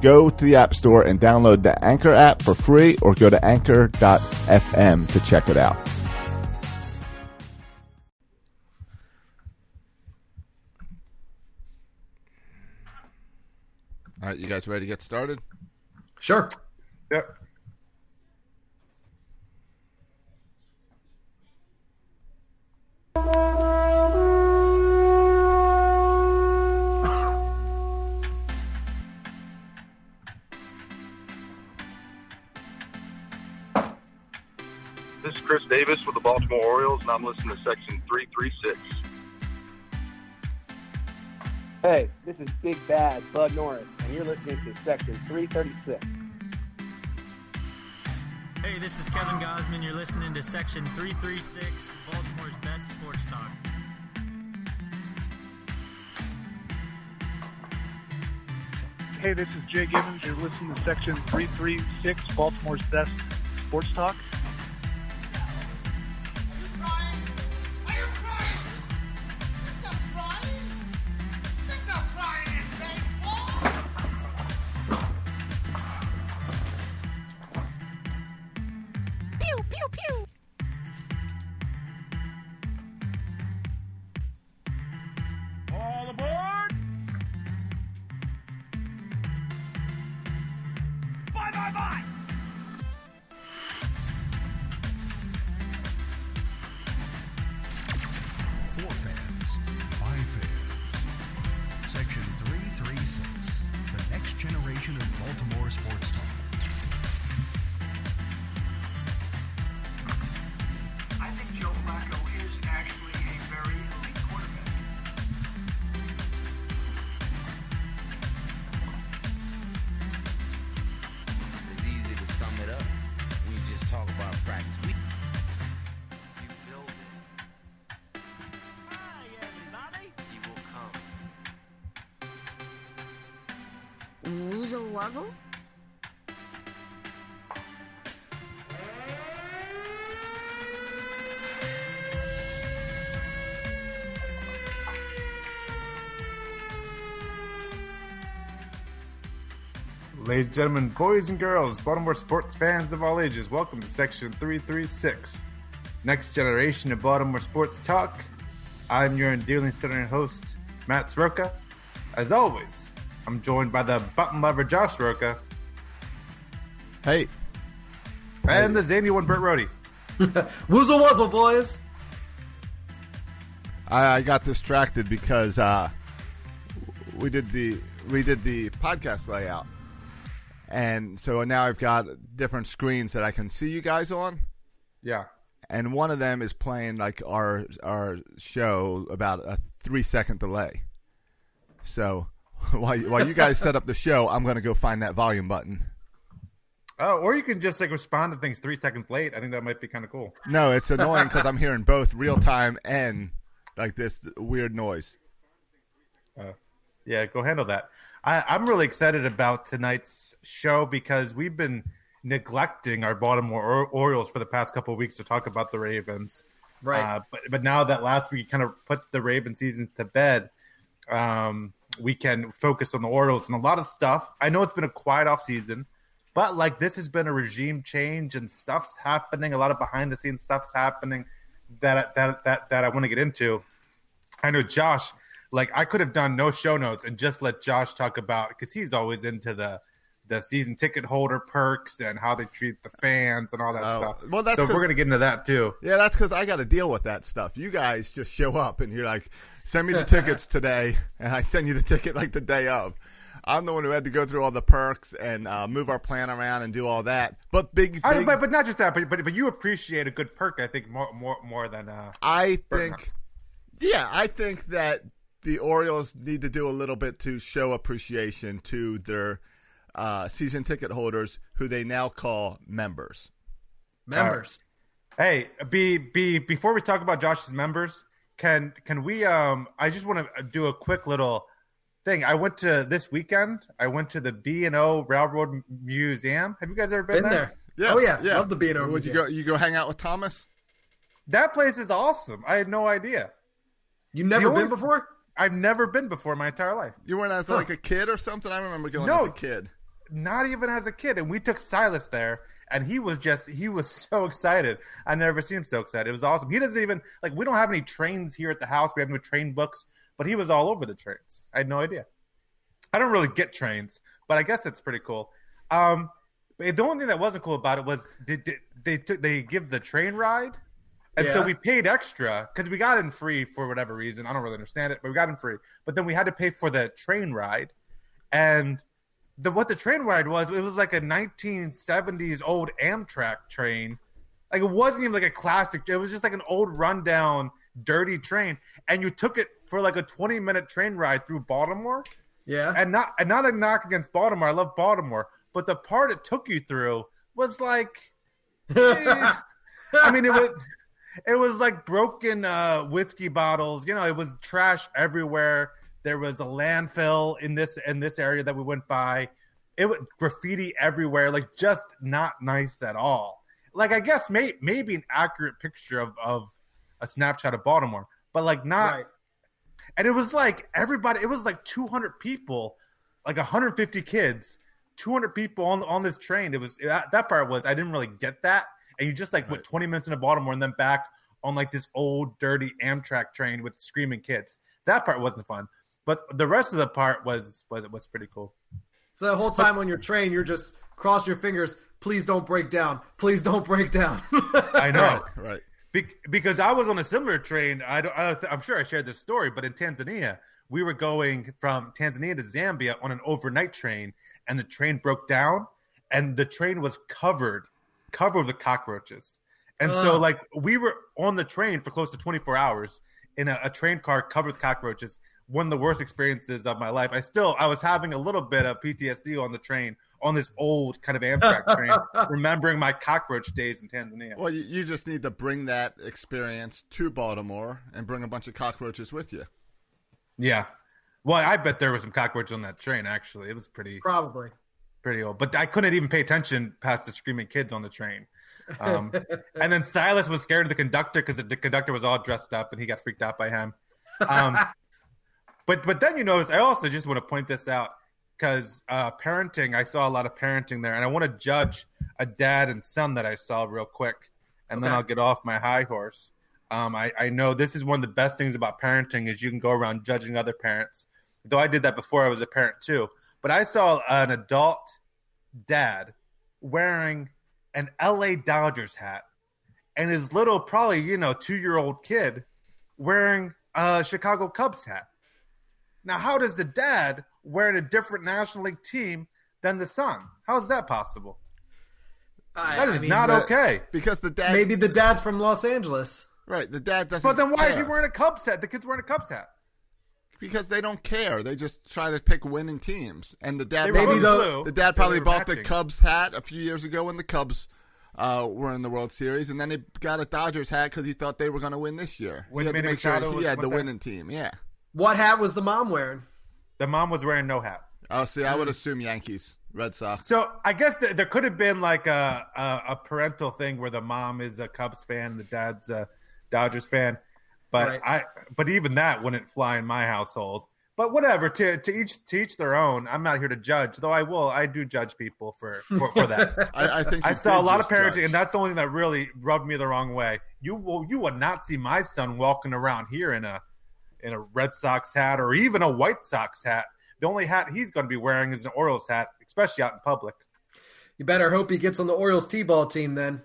Go to the App Store and download the Anchor app for free or go to anchor.fm to check it out. All right, you guys ready to get started? Sure. Yep. Chris Davis with the Baltimore Orioles, and I'm listening to Section 336. Hey, this is Big Bad Bud Norris, and you're listening to Section 336. Hey, this is Kevin Gausman. You're listening to Section 336, Baltimore's best sports talk. Hey, this is Jay Gibbons. You're listening to Section 336, Baltimore's best sports talk. Ladies and gentlemen, boys and girls, Baltimore sports fans of all ages, welcome to Section 336, next generation of Baltimore sports talk. I'm your endearing stuttering host, Matt Sroka. As always, I'm joined by the button lover Josh Sroka Hey, and the zany one Burt Rohde. Woozle wuzzle, boys. I, I got distracted because uh, we did the we did the podcast layout, and so now I've got different screens that I can see you guys on. Yeah. and one of them is playing like our our show about a three second delay. So while while you guys set up the show, I'm gonna go find that volume button. Oh, or you can just like respond to things three seconds late. I think that might be kind of cool. No, it's annoying because I'm hearing both real time and like this weird noise. Uh, yeah, go handle that. I, I'm really excited about tonight's show because we've been neglecting our Baltimore or- Orioles for the past couple of weeks to talk about the Ravens. Right. Uh, but but now that last week kind of put the Raven seasons to bed, um, we can focus on the Orioles and a lot of stuff. I know it's been a quiet off season, but like this has been a regime change and stuff's happening. A lot of behind the scenes stuff's happening that that that that I want to get into. I know Josh. Like I could have done no show notes and just let Josh talk about because he's always into the the season ticket holder perks and how they treat the fans and all that Oh, stuff. well, that's so we're gonna get into that too. Yeah, that's because I got to deal with that stuff. You guys just show up and you're like, send me the tickets today, and I send you the ticket like the day of. I'm the one who had to go through all the perks and uh, move our plan around and do all that. But big, big I, but, but not just that, but, but but you appreciate a good perk. I think more more more than uh, I think, yeah, I think that the Orioles need to do a little bit to show appreciation to their uh, season ticket holders who they now call members. Members. Hey, be be before we talk about Josh's members, can can we? Um, I just want to do a quick little thing. I went to this weekend. I went to the B and O Railroad Museum. Have you guys ever been, Been there? there. Oh yeah, yeah. love the B&O Would you go? You go hang out with Thomas? That place is awesome. I had no idea. You never The been before? I've never been before in my entire life. You went as like a kid or something? I remember going No. as a kid. Not even as a kid. And we took Silas there, and he was just he was so excited. I never seen him so excited. It was awesome. He doesn't even like we don't have any trains here at the house. We have no train books, but he was all over the trains. I had no idea. I don't really get trains, but I guess it's pretty cool. Um, but the only thing that wasn't cool about it was did, did they took they give the train ride, and so we paid extra because we got in free for whatever reason. I don't really understand it, but we got in free. But then we had to pay for the train ride, and the what the train ride was, it was like a 1970s old Amtrak train. Like it wasn't even like a classic. It was just like an old rundown, dirty train, and you took it for like a 20 minute train ride through Baltimore. Yeah. And not and not a knock against Baltimore. I love Baltimore, but the part it took you through was like, eh. I mean, it was it was like broken uh, whiskey bottles. You know, it was trash everywhere. There was a landfill in this in this area that we went by. It was graffiti everywhere. Like just not nice at all. Like I guess may, maybe an accurate picture of of a snapshot of Baltimore, but like not right. and it was like everybody it was like 200 people like 150 kids 200 people on on this train it was that, that part was i didn't really get that and you just like went 20 minutes into baltimore and then back on like this old dirty amtrak train with screaming kids that part wasn't fun but the rest of the part was was was pretty cool So the whole time on your train, you're just cross your fingers. Please don't break down. Please don't break down. i know Right, right. Be- because I was on a similar train. I don't, I don't th- I'm sure I shared this story, but in Tanzania, we were going from Tanzania to Zambia on an overnight train, and the train broke down, and the train was covered, covered with cockroaches. And so, like, we were on the train for close to 24 hours in a, a train car covered with cockroaches. One of the worst experiences of my life. I still, I was having a little bit of PTSD on the train, on this old kind of Amtrak train, remembering my cockroach days in Tanzania. Well, you, you just need to bring that experience to Baltimore and bring a bunch of cockroaches with you. Yeah. Well, I bet there was some cockroaches on that train. Actually, it was pretty Probably. pretty old. But I couldn't even pay attention past the screaming kids on the train. Um, and then Silas was scared of the conductor because the conductor was all dressed up, and he got freaked out by him. Um, but but then you notice, I also just want to point this out because uh, parenting. I saw a lot of parenting there, and I want to judge a dad and son that I saw real quick, and then I'll get off my high horse. Um, I, I know this is one of the best things about parenting is you can go around judging other parents. Though I did that before I was a parent too. But I saw an adult dad wearing an LA Dodgers hat and his little, probably, you know, two year old kid wearing a Chicago Cubs hat. Now, how does the dad wear a different National League team than the son? How is that possible? I, That is I mean, not the- okay. Because the dad, maybe the dad's from Los Angeles. right? The dad doesn't. But then why is he care. wearing a Cubs hat? The kid's wearing a Cubs hat. Because they don't care. They just try to pick winning teams. And the dad, Maybe were probably, though- blue, the dad so probably they were bought the. Cubs hat a few years ago when the Cubs uh, were in the World Series, and then he got a Dodgers hat because he thought they were going to win this year. When he had to Manny make sure he had the with that? winning team. Yeah. What hat was the mom wearing? The mom was wearing no hat. Oh, see, I would mm. assume Yankees, Red Sox. So I guess th- there could have been like a, a a parental thing where the mom is a Cubs fan, the dad's a Dodgers fan, but Right. I but even that wouldn't fly in my household. But whatever, to to each to each their own. I'm not here to judge, though. I will. I do judge people for for, for that. I, I think I saw a lot of parenting, judge. and that's the only thing that really rubbed me the wrong way. You will you would not see my son walking around here in a in a Red Sox hat or even a White Sox hat. The only hat he's going to be wearing is an Orioles hat, especially out in public. You better hope he gets on the Orioles T-ball team then.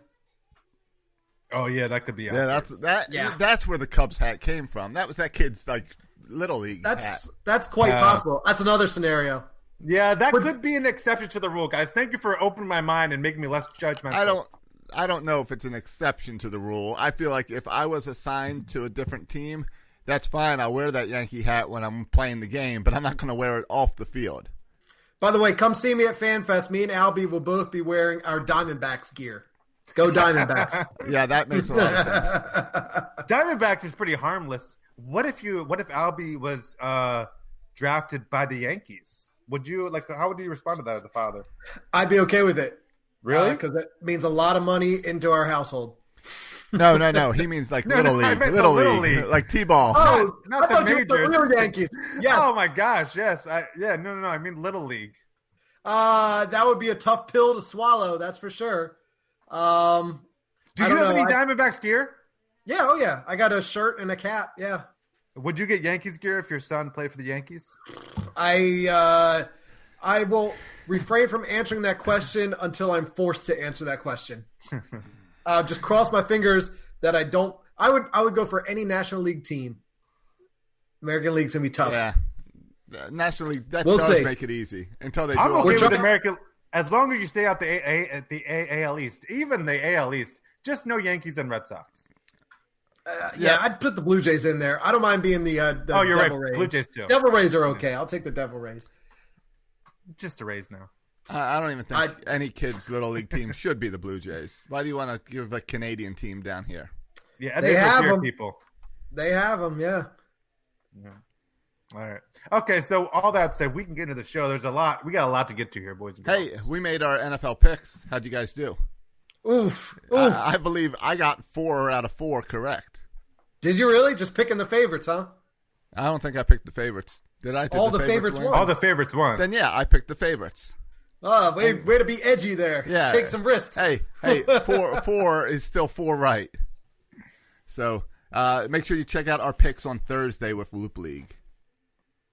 Oh yeah, that could be. Yeah, that's that. Yeah. That's where the Cubs hat came from. That was that kid's like little league That's hat. that's quite Uh, possible. That's another scenario. yeah, that could be an exception to the rule, guys. Thank you for opening my mind and making me less judgmental. I don't. I don't know if it's an exception to the rule. I feel like if I was assigned to a different team, that's fine. I'll wear that Yankee hat when I'm playing the game, but I'm not going to wear it off the field. By the way, come see me at FanFest. Me and Albie will both be wearing our Diamondbacks gear. Go Diamondbacks. Yeah, that makes a lot of sense. Diamondbacks is pretty harmless. What if you? What if Albie was uh, drafted by the Yankees? Would you like? How would you respond to that as a father? I'd be okay with it. Really? Because it means a lot of money into our household. No, no, no. He means like No, little no, league, little, Little league, League. like t-ball. Oh, not I the thought you were the real Yankees. Yes. Oh my gosh! Yes. I, yeah. No. No. No. I mean Little League. Uh, that would be a tough pill to swallow. That's for sure. Um, Do you have know. any I- Diamondbacks gear? yeah, oh yeah. I got a shirt and a cap. Yeah. Would you get Yankees gear if your son played for the Yankees? I uh, I will refrain from answering that question until I'm forced to answer that question. uh, just cross my fingers that I don't. I would I would go for any National League team. American League's gonna be tough. Yeah. Uh, National League, that We'll does see. make it easy until they do I'm all okay with trying- the American as long as you stay out the A, A, the a- AL East, even the AL East. Just no Yankees and Red Sox. Uh, yeah, I'd put the Blue Jays in there. I don't mind being the, uh, the Oh, you're Devil right. Rays. Blue Jays too. Devil Rays are okay. I'll take the Devil Rays. Just a raise now. I I don't even think I- any kid's little league team should be the Blue Jays. Why do you want to give a Canadian team down here? Yeah, They they have have them. people. They have them, yeah. All right. Okay, so all that said, we can get into the show. There's a lot. We got a lot to get to here, boys and girls. Hey, we made our NFL picks. How'd you guys do? Oof, oof. Uh, I believe I got four out of four correct. Did you really just picking the favorites, huh? I don't think I picked the favorites. Did I? Did All the favorites win? won. all the favorites won. Then yeah, I picked the favorites. Oh, way, way to be edgy there. Yeah. Take some risks. Hey, hey, four four is still four right. So uh, make sure you check out our picks on Thursday with Loop League.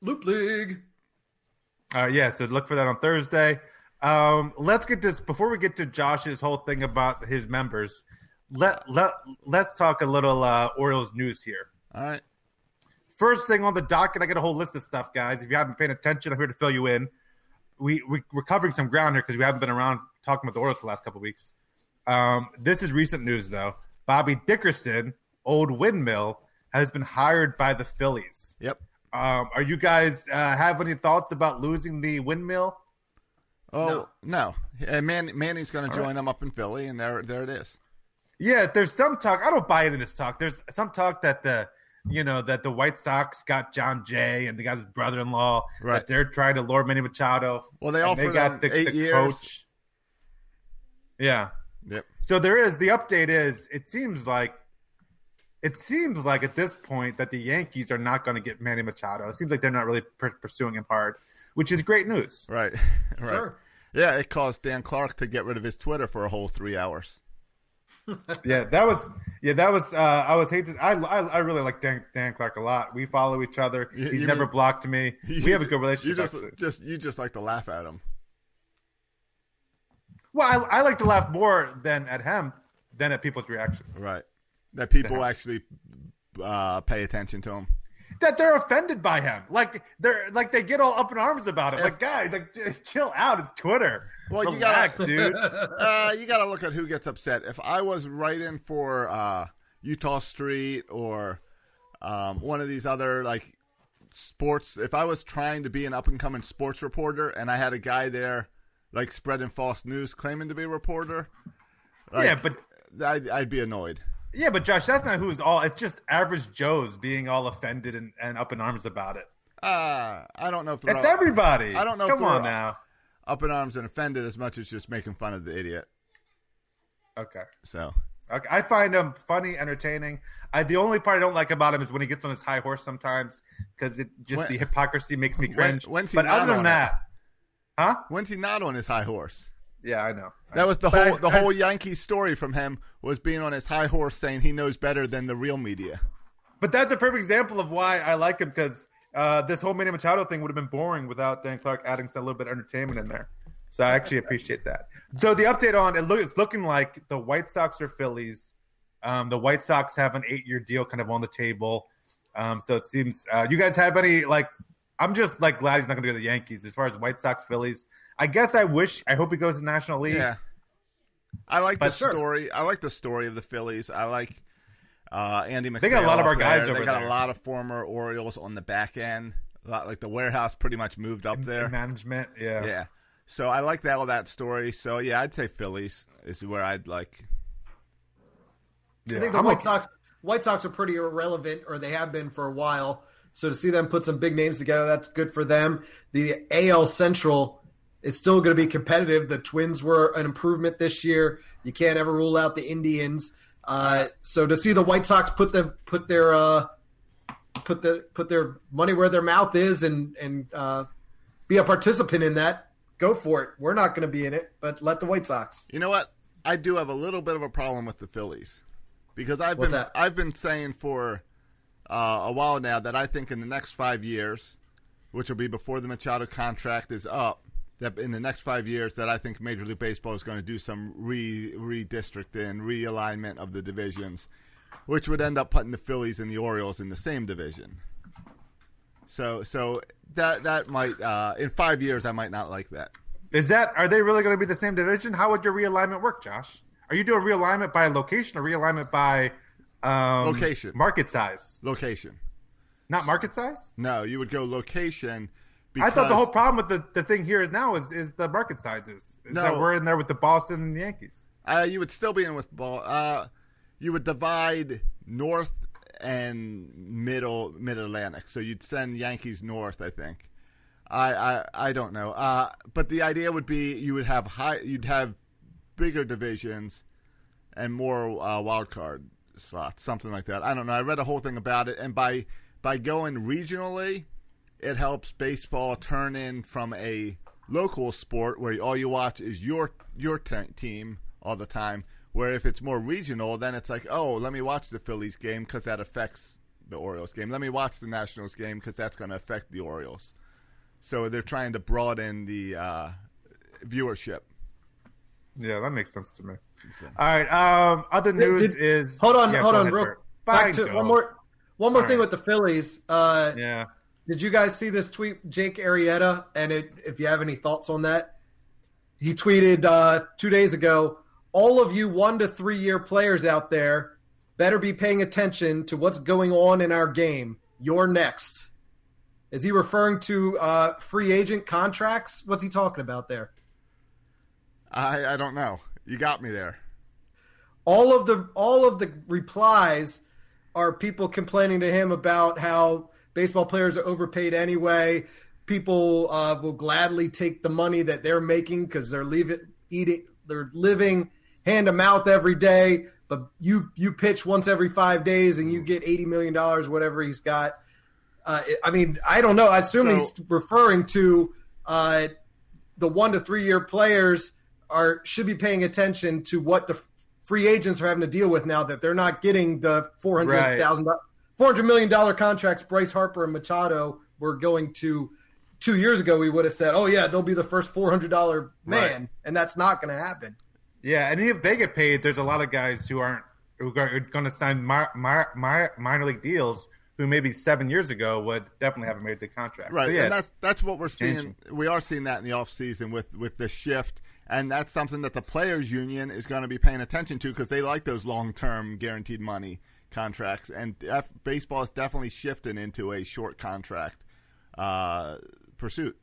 Loop League. Uh, yeah, so look for that on Thursday. Um, let's get this before we get to Josh's whole thing about his members. Let let let's talk a little uh, Orioles news here. All right. First thing on the docket, I got a whole list of stuff, guys. If you haven't paid attention, I'm here to fill you in. We, we we're covering some ground here because we haven't been around talking about the Orioles for the last couple of weeks. Um, this is recent news, though. Bobby Dickerson, old windmill, has been hired by the Phillies. Yep. Um, are you guys uh, have any thoughts about losing the windmill? Oh no, Uh, Man, Manny's going to join them up in Philly, and there, there it is. Yeah, there's some talk. I don't buy it in this talk. There's some talk that the you know that the White Sox got Jon Jay and they got his brother-in-law. Right. That they're trying to lure Manny Machado. Well, they and offered got the, eight the years. coach. Yeah. Yep. So there is the update is it seems like it seems like at this point that the Yankees are not going to get Manny Machado. It seems like they're not really per- pursuing him hard, which is great news. Right. right. Sure. Yeah, it caused Dan Clark to get rid of his Twitter for a whole three hours. Yeah, that was yeah, that was. Uh, I was hating. I, I I really like Dan, Dan Clark a lot. We follow each other. He's you never mean- blocked me. We have a good relationship. You just, actually. just, you just like to laugh at him. Well, I, I like to laugh more than at him than at people's reactions. Right. That people actually uh, pay attention to him. That they're offended by him. Like they're like they get all up in arms about it. Like guys, like chill out. It's Twitter. Well, you gotta, dude. uh, you got to look at who gets upset. If I was writing for uh, Eutaw Street or um, one of these other like sports, if I was trying to be an up and coming sports reporter and I had a guy there like spreading false news, claiming to be a reporter, like, yeah, but I'd, I'd be annoyed. Yeah, but Josh, that's not who's all. It's just average Joes being all offended and, and up in arms about it. Uh, I don't know if It's all- everybody. I don't know. Come on now. up in arms and offended as much as just making fun of the idiot. Okay. So Okay, I find him funny, entertaining. I, the only part I don't like about him is when he gets on his high horse sometimes because it just When- the hypocrisy makes me when- cringe. when's he but not other than that, huh? when's he not on his high horse? Yeah, I know. That was the But whole I- the I- whole Yankee story from him was being on his high horse, saying he knows better than the real media. But that's a perfect example of why I like him because uh, this whole Manny Machado thing would have been boring without Dan Clark adding some little bit of entertainment in there. So I actually appreciate that. So the update on it look it's looking like the White Sox or Phillies. Um, the White Sox have an eight year deal kind of on the table. Um, so it seems uh, you guys have any like I'm just like glad he's not going to go to the Yankees as far as White Sox Phillies. I guess I wish I hope he goes to the National League. Yeah, I like the sure. story. I like the story of the Phillies. I like uh, Andy MacPhail. They got a lot of our guys there. over They got there. a lot of former Orioles on the back end. a lot like the warehouse pretty much moved up there. Management, yeah. Yeah. So I like that all that story. So yeah, I'd say Phillies is where I'd like. Yeah, I think the I'm White like- Sox White Sox are pretty irrelevant, or they have been for a while. So to see them put some big names together, that's good for them. The AL Central is still going to be competitive. The Twins were an improvement this year. You can't ever rule out the Indians. Uh, so to see the White Sox put the put their uh, put the put their money where their mouth is and and uh, be a participant in that, go for it. We're not going to be in it, but let the White Sox. You know what? I do have a little bit of a problem with the Phillies because I've What's been that? I've been saying for uh, a while now that I think in the next five years, which will be before the Machado contract is up, that in the next five years that I think Major League Baseball is going to do some re redistricting, realignment of the divisions, which would end up putting the Phillies and the Orioles in the same division. So so that that might uh, in five years I might not like that. Is that are they really going to be the same division? How would your realignment work, Josh? Are you doing realignment by location or realignment by um, Location. market size? Location. Not market size. No, you would go location. I thought the whole problem with the, the thing here now is is the market sizes. Is No. that we're in there with the Boston and the Yankees. Uh, you would still be in with ball. Uh, you would divide north and middle mid Atlantic. So you'd send Yankees north, I think. I I, I don't know. Uh, but the idea would be you would have high. You'd have bigger divisions and more uh, wild card slots, something like that. I don't know. I read a whole thing about it, and by by going regionally, it helps baseball turn in from a local sport where all you watch is your your te- team all the time. Where if it's more regional, then it's like, oh, let me watch the Phillies game because that affects the Orioles game. Let me watch the Nationals game because that's going to affect the Orioles. So they're trying to broaden the uh, viewership. Yeah, that makes sense to me. All right. Um, other news Did- is hold on, Yeah, hold on, ahead, real back to go. one more one more All thing right. with the Phillies. Uh, Yeah. Did you guys see this tweet, Jake Arrieta? And it, if you have any thoughts on that, he tweeted uh, two days ago. All of you one to three year players out there better be paying attention to what's going on in our game. You're next. Is he referring to uh, free agent contracts? What's he talking about there? I I don't know. You got me there. all of the all of the replies are people complaining to him about how Baseball players are overpaid anyway. People uh, will gladly take the money that they're making because they're leaving, eating, they're living hand to mouth every day. But you you pitch once every five days and you mm. get eighty million dollars, whatever he's got. Uh, I mean, I don't know. I assume so, he's referring to uh, the one to three year players are should be paying attention to what the free agents are having to deal with now that they're not getting the four hundred thousand right. 400 million dollar contracts Bryce Harper and Machado were going to 2 years ago we would have said, "Oh yeah, they'll be the first 400 dollar man." Right. And that's not going to happen. Yeah, and if they get paid, there's a lot of guys who aren't who are going to sign my, my, my minor league deals who maybe seven years ago would definitely haven't made the contract. Right, so yeah, and that's that's what we're seeing. We are seeing that in the offseason with with the shift, and that's something that the players' union is going to be paying attention to because they like those long term guaranteed money contracts, and F- baseball is definitely shifting into a short contract uh, pursuit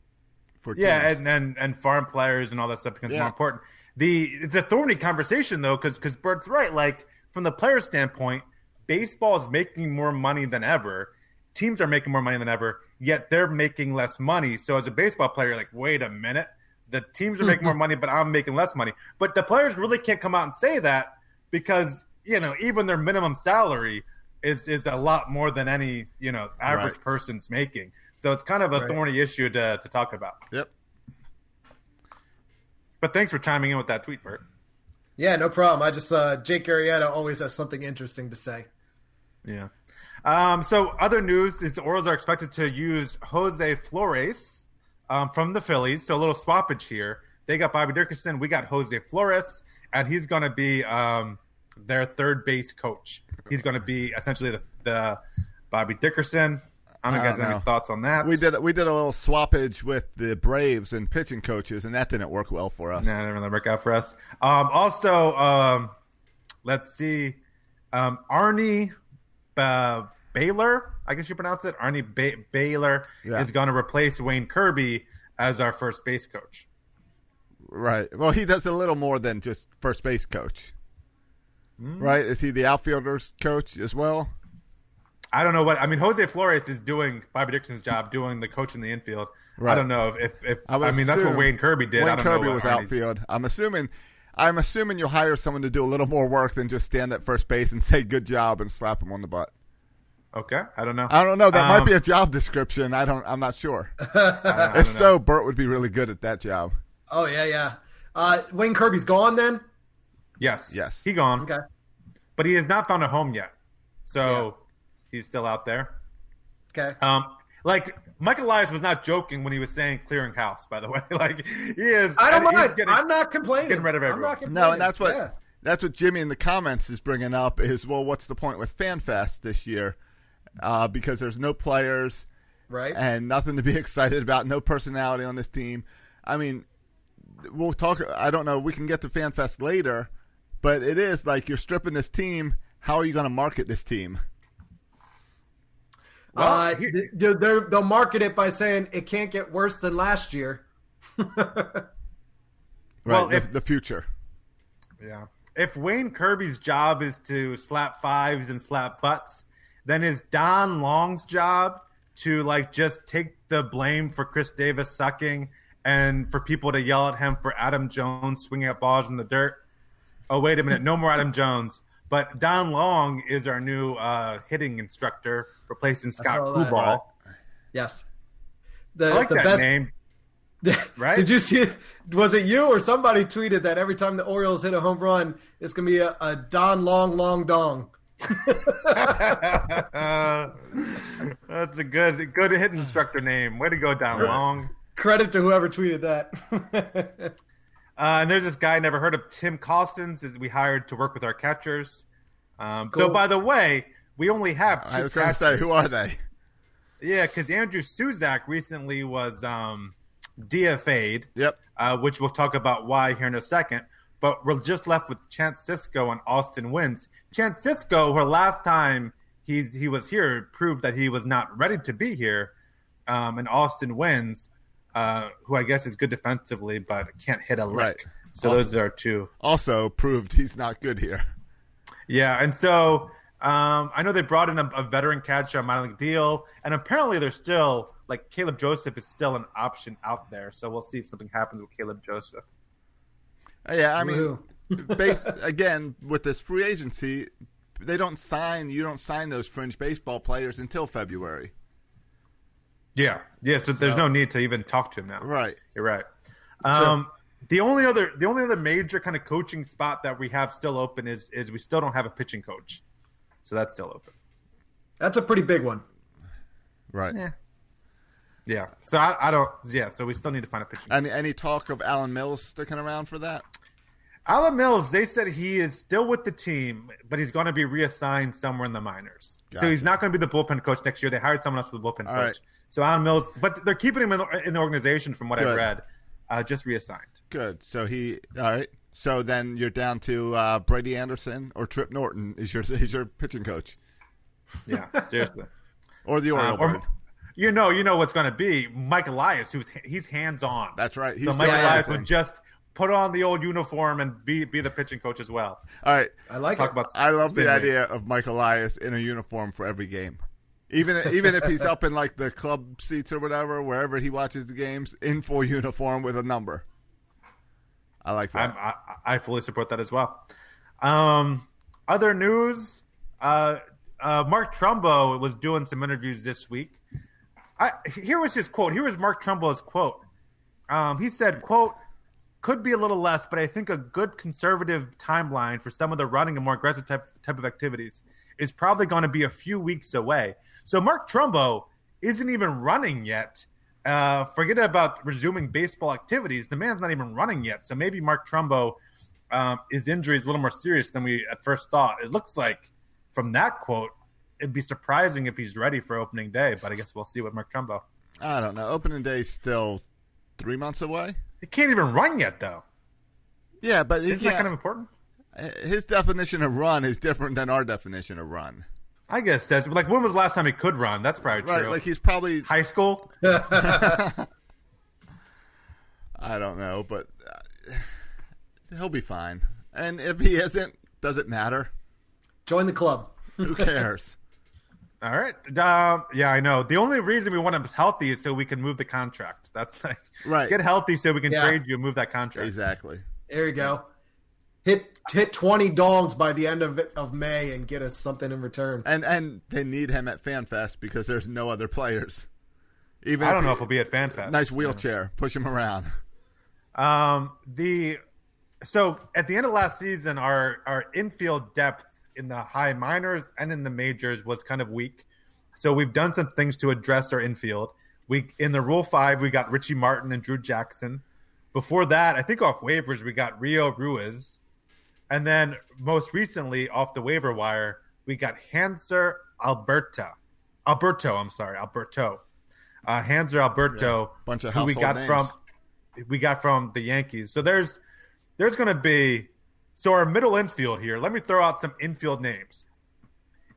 for yeah, teams. and, and and farm players and all that stuff becomes Yeah. more important. The it's a thorny conversation though, because because Bert's right. Like from the player standpoint, baseball is making more money than ever. Teams are making more money than ever, yet they're making less money. So as a baseball player, you're like, wait a minute, the teams are making more money, but I'm making less money. But the players really can't come out and say that because you know even their minimum salary is is a lot more than any you know average Right. person's making. So it's kind of a Right. thorny issue to to talk about. yep. But thanks for chiming in with that tweet, Bert. yeah no problem I just uh, Jake Arrieta always has something interesting to say Yeah. Um, so other news is the Orioles are expected to use Jose Flores um, from the Phillies. So a little swappage here. They got Bobby Dickerson. We got Jose Flores, and he's going to be um, their third base coach. He's going to be essentially the, the Bobby Dickerson. I don't know I guys don't have know. any thoughts on that. We did we did a little swappage with the Braves and pitching coaches, and that didn't work well for us. No, it didn't really work out for us. Um, also, um, let's see, um, Arnie uh, Beyeler. I guess you pronounce it. Arnie ba- Beyeler Yeah. is going to replace Wayne Kirby as our first base coach. Right. Well, he does a little more than just first base coach. Hmm. Right? Is he the outfielders coach as well? I don't know what I mean. Jose Flores is doing Bobby Dixon's job, doing the coach in the infield. Right. I don't know if if I, would I, mean that's what Wayne Kirby did. Wayne I don't Kirby know was Arnie's- outfield. I'm assuming. I'm assuming you'll hire someone to do a little more work than just stand at first base and say good job and slap him on the butt. Okay, I don't know. I don't know. That might Um, be a job description. I don't. I'm not sure. I I if so, Burt would be really good at that job. Oh yeah, yeah. Uh, Wayne Kirby's gone then. Yes, Yes. he gone, Okay. but he has not found a home yet, so he's still out there. Okay. Um, like Michael Elias was not joking when he was saying clearing house. By the way, like he is. I don't mind. getting- I'm not complaining. getting rid of I'm everyone. not complaining. No, and that's what Yeah. that's what Jimmy in the comments is bringing up is well, what's the point with FanFest this year? Uh, because there's no players Right. and nothing to be excited about, no personality on this team. I mean, we'll talk. I don't know. We can get to FanFest later, but it is like you're stripping this team. How are you going to market this team? uh, they're, they'll market it by saying it can't get worse than last year. Right, Well, the, if- the future. Yeah. If Wayne Kirby's job is to slap fives and slap butts, then is Don Long's job to like just take the blame for Chris Davis sucking and for people to yell at him for Adam Jones swinging at balls in the dirt? Oh, wait a minute. No more Adam Jones. But Don Long is our new uh, hitting instructor, replacing Scott that. Yes. The, I like the that best, name. right? Did you see? Was it you or somebody tweeted that every time the Orioles hit a home run, it's gonna be a, a Don Long Long Dong. That's a good good hit instructor name. Way to go, Don Long. Credit to whoever tweeted that. Uh, and there's this guy I never heard of, Tim Cossins, is we hired to work with our catchers. Um, Cool. So, by the way, we only have two I was going to say, who are they? Yeah, because Andrew Susac recently was um, DFA'd, Yep. uh, which we'll talk about why here in a second. But we're just left with Chance Sisco and Austin Wynns. Chance Sisco, her last time he's he was here, proved that he was not ready to be here. Um, and Austin Wynns, uh, who I guess is good defensively, but can't hit a lick. Right. So Austin- those are two. Also proved he's not good here. Yeah, and so um, I know they brought in a, a veteran catcher on minor league deal, and apparently they're still like Caleb Joseph is still an option out there. So we'll see if something happens with Caleb Joseph. Uh, Yeah, I mean, Woohoo. based again with this free agency, they don't sign. You don't sign those fringe baseball players until February. Yeah, yeah. So, there's no need to even talk to him now. Right. You're right. Um, the only other the only other major kind of coaching spot that we have still open is is we still don't have a pitching coach, so that's still open. That's a pretty big one. Right. Yeah. Yeah. So I, I don't. Yeah. So we still need to find a pitching. Any any talk of Alan Mills sticking around for that? Alan Mills, they said he is still with the team, but he's going to be reassigned somewhere in the minors. So he's not going to be the bullpen coach next year. They hired someone else for the bullpen All coach. right. So Alan Mills, but they're keeping him in the, in the organization from what I've read, uh, just reassigned. Good. So he. All right. So then you're down to uh, Brady Anderson or Trip Norton is your is your pitching coach Yeah, seriously. or the Oriole Um, or- you know, you know what's going to be Mike Elias, who's he's hands on. That's right. He's so Mike Elias everything. would just put on the old uniform and be be the pitching coach as well. All right. I like Talk it. about I love spin the rate. idea of Mike Elias in a uniform for every game. Even even if he's up in like the club seats or whatever, wherever he watches the games, in full uniform with a number. I like that. I, I fully support that as well. Um, other news: uh, uh, Mark Trumbo was doing some interviews this week. I, here was his quote. Here was Mark Trumbo's quote. Um, he said, "quote Could be a little less, but I think a good conservative timeline for some of the running and more aggressive type type of activities is probably going to be a few weeks away." So Mark Trumbo isn't even running yet. Uh, forget about resuming baseball activities. The man's not even running yet. So maybe Mark Trumbo, um, his injury is a little more serious than we at first thought. It looks like from that quote, it'd be surprising if he's ready for opening day. But I guess we'll see with Mark Trumbo. I don't know. Opening day's still three months away. He can't even run yet, though. Yeah, but Isn't that can't- kind of important? his definition of run is different than our definition of run. I guess that's like when was the last time he could run? That's probably Right, true. like he's probably High school. I don't know, but uh, he'll be fine. And if he isn't, does it matter? Join the club. Who cares? All right. Um, yeah, I know. The only reason we want him healthy is so we can move the contract. That's like Right. Get healthy so we can Yeah. trade you and move that contract. exactly. There you go. Hit hit twenty dogs by the end of of May and get us something in return. And and they need him at FanFest because there's no other players. Even I don't know he- if he'll be at FanFest. nice wheelchair, push him around. Um, the so at the end of last season, our our infield depth in the high minors and in the majors was kind of weak. So we've done some things to address our infield. We in the Rule Five, we got Richie Martin and Drew Jackson. Before that, I think off waivers we got Rio Ruiz, and then most recently off the waiver wire we got Hanser Alberta, Alberto. I'm sorry, Alberto. Uh, Hanser Alberto, Bunch of who we got names. from we got from the Yankees. So there's there's going to be so our middle infield here. Let me throw out some infield names.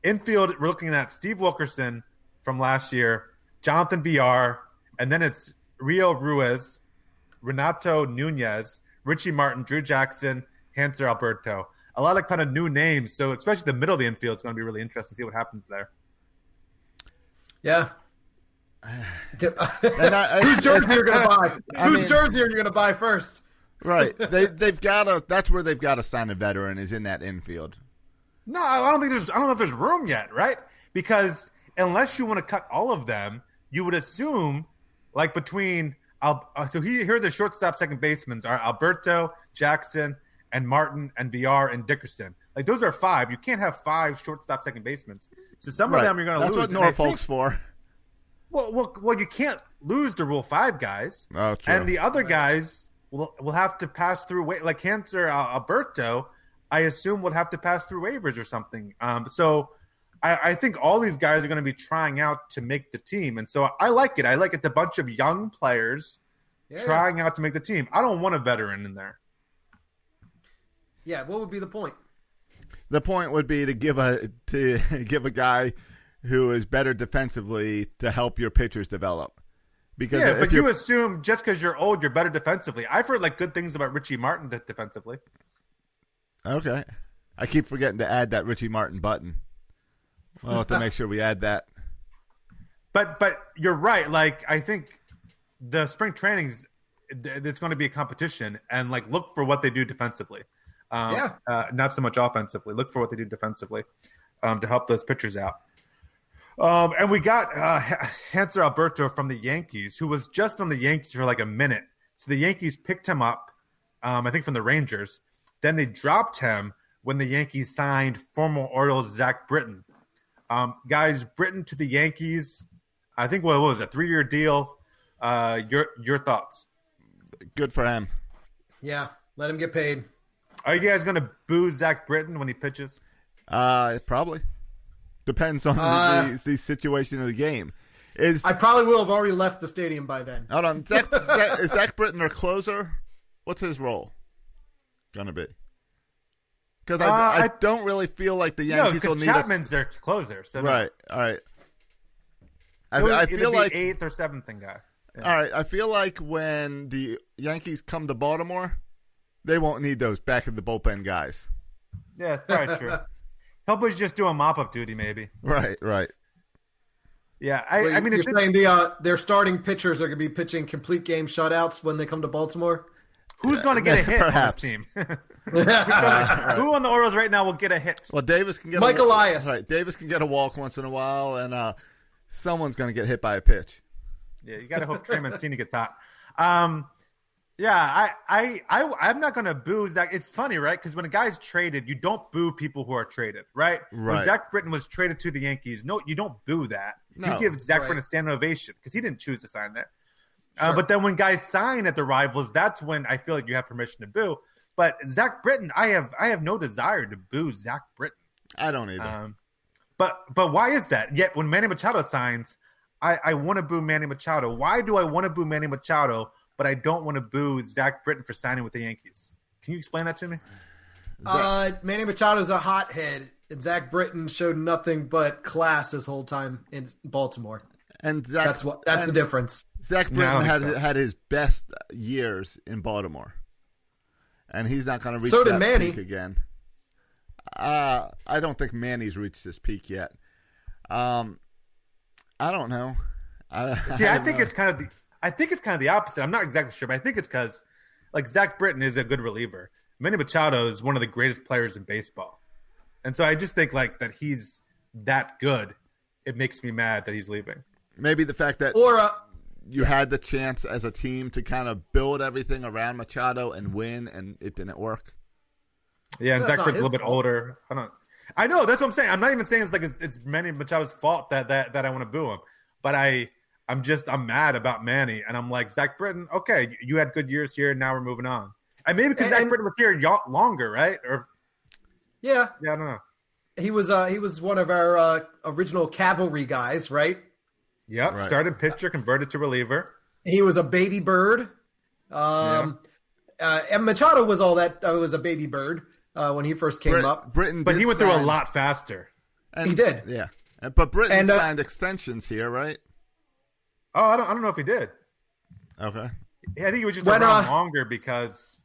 Infield, we're looking at Steve Wilkerson from last year, Jonathan BR, and then it's Rio Ruiz, Renato Nunez, Richie Martin, Drew Jackson, Hanser Alberto. A lot of kind of new names. So especially the middle of the infield is going to be really interesting to see what happens there. Yeah. And I- Whose jersey are you gonna buy? I Whose mean- jersey are you gonna buy first? Right. They they've got to. That's where they've got to sign a veteran is in that infield. No, I don't think there's. I don't know if there's room yet, right? Because unless you want to cut all of them, you would assume, like between. Uh, so he, here are the shortstop, second basemen are Alberto, Jackson, and Martin, and Villar and Dickerson. Like those are five. You can't have five shortstop, second basemen. So some Right. of them you're going to lose. That's what And I Norfolk's think- for. well, well, well, you can't lose the Rule Five guys. Oh, true. And the other guys will will have to pass through wa- like Hanser uh, Alberto. I assume would have to pass through waivers or something. Um, so I, I think all these guys are going to be trying out to make the team, and so I like it. I like it. A bunch of young players Yeah. trying out to make the team. I don't want a veteran in there. Yeah. What would be the point? The point would be to give a to give a guy who is better defensively to help your pitchers develop. Because yeah, if but you assume just because you're old, you're better defensively. I've heard like good things about Richie Martin defensively. okay, I keep forgetting to add that Richie Martin button. We'll have to make sure we add that. But but you're right. Like I think the spring trainings, it's going to be a competition, and like look for what they do defensively. Um, Yeah. uh, not so much offensively. Look for what they do defensively um, to help those pitchers out. Um, and we got uh, Hanser Alberto from the Yankees, who was just on the Yankees for like a minute. So the Yankees picked him up, um, I think from the Rangers. Then they dropped him when the Yankees signed former Orioles Zach Britton. Um, guys, Britton to the Yankees. I think what was it, three year deal. Uh, your your thoughts? Good for him. Yeah. Let him get paid. Are you guys going to boo Zach Britton when he pitches? Uh, probably depends on Uh, the, the situation of the game. Is I probably will have already left the stadium by then. hold on, Zach, Zach, is Zach Britton our closer? What's his role gonna be? Because I, Uh, I, I- don't really feel like the No, Yankees will because need Chapman's their closer. So a no. right. All right. I, He'll I either feel be like eighth or seventh thing guy. Yeah. all right. I feel like when the Yankees come to Baltimore, they won't need those back in the bullpen guys. Yeah, it's probably true. He'll be just doing mop up duty, maybe. Right. Right. Yeah, I, Wait, I mean, you're it's, saying the uh, their starting pitchers are going to be pitching complete game shutouts when they come to Baltimore? who's going to get a hit Perhaps. on this team? Who on the Orioles right now will get a hit? Well, Davis can get Mike a, Elias. Right. Davis can get a walk once in a while, and uh, someone's going to get hit by a pitch. Yeah, you got to hope Trey Mancini gets hot. Um, yeah, I, I, I, I'm not going to boo Zach. It's funny, right? Because when a guy's traded, you don't boo people who are traded, right? When Right. Zach Britton was traded to the Yankees, no, you don't boo that. No. you give Zach Right. Britton a standing ovation because he didn't choose to sign there. Uh, but then when guys sign at the rivals, that's when I feel like you have permission to boo. But Zach Britton, I have, I have no desire to boo Zach Britton. I don't either. Um, but but why is that? Yet when Manny Machado signs, I, I want to boo Manny Machado. Why do I want to boo Manny Machado, but I don't want to boo Zach Britton for signing with the Yankees? Can you explain that to me? Uh, Manny Machado's a hothead. And Zach Britton showed nothing but class his whole time in Baltimore. And Zach, That's what. That's the difference. Zach Britton don't had so. had his best years in Baltimore, and he's not going to reach So that Manny. peak again. Uh, I don't think Manny's reached his peak yet. Um, I don't know. I, See, I don't think know. it's kind of the. I think it's kind of the opposite. I'm not exactly sure, but I think it's because, like Zach Britton is a good reliever. Manny Machado is one of the greatest players in baseball, and so I just think like that he's that good. It makes me mad that he's leaving. maybe the fact that Or uh, you had the chance as a team to kind of build everything around Machado and win, and it didn't work. Yeah, and That's Zach not Britton's a little his bit older. I don't. I know that's what I'm saying. I'm not even saying it's like it's, it's Manny Machado's fault that that that I want to boo him, but I I'm just I'm mad about Manny, and I'm like Zach Britton. Okay, you had good years here, and now we're moving on. And maybe because And- Zach and- Britton was here y- longer, right? Or yeah, yeah, I don't know. he was. Uh, he was one of our uh, original cavalry guys, right? Yep, Right. started pitcher, converted to reliever. He was a baby bird. Um, uh, and Machado was all that. Uh, was a baby bird uh, when he first came Brit- up. Britton, But he went through a lot faster. and- He did. yeah. But Britton And, uh, signed extensions here, right? Oh, I don't, I don't know if he did. Okay. I think he was just When, around uh, longer because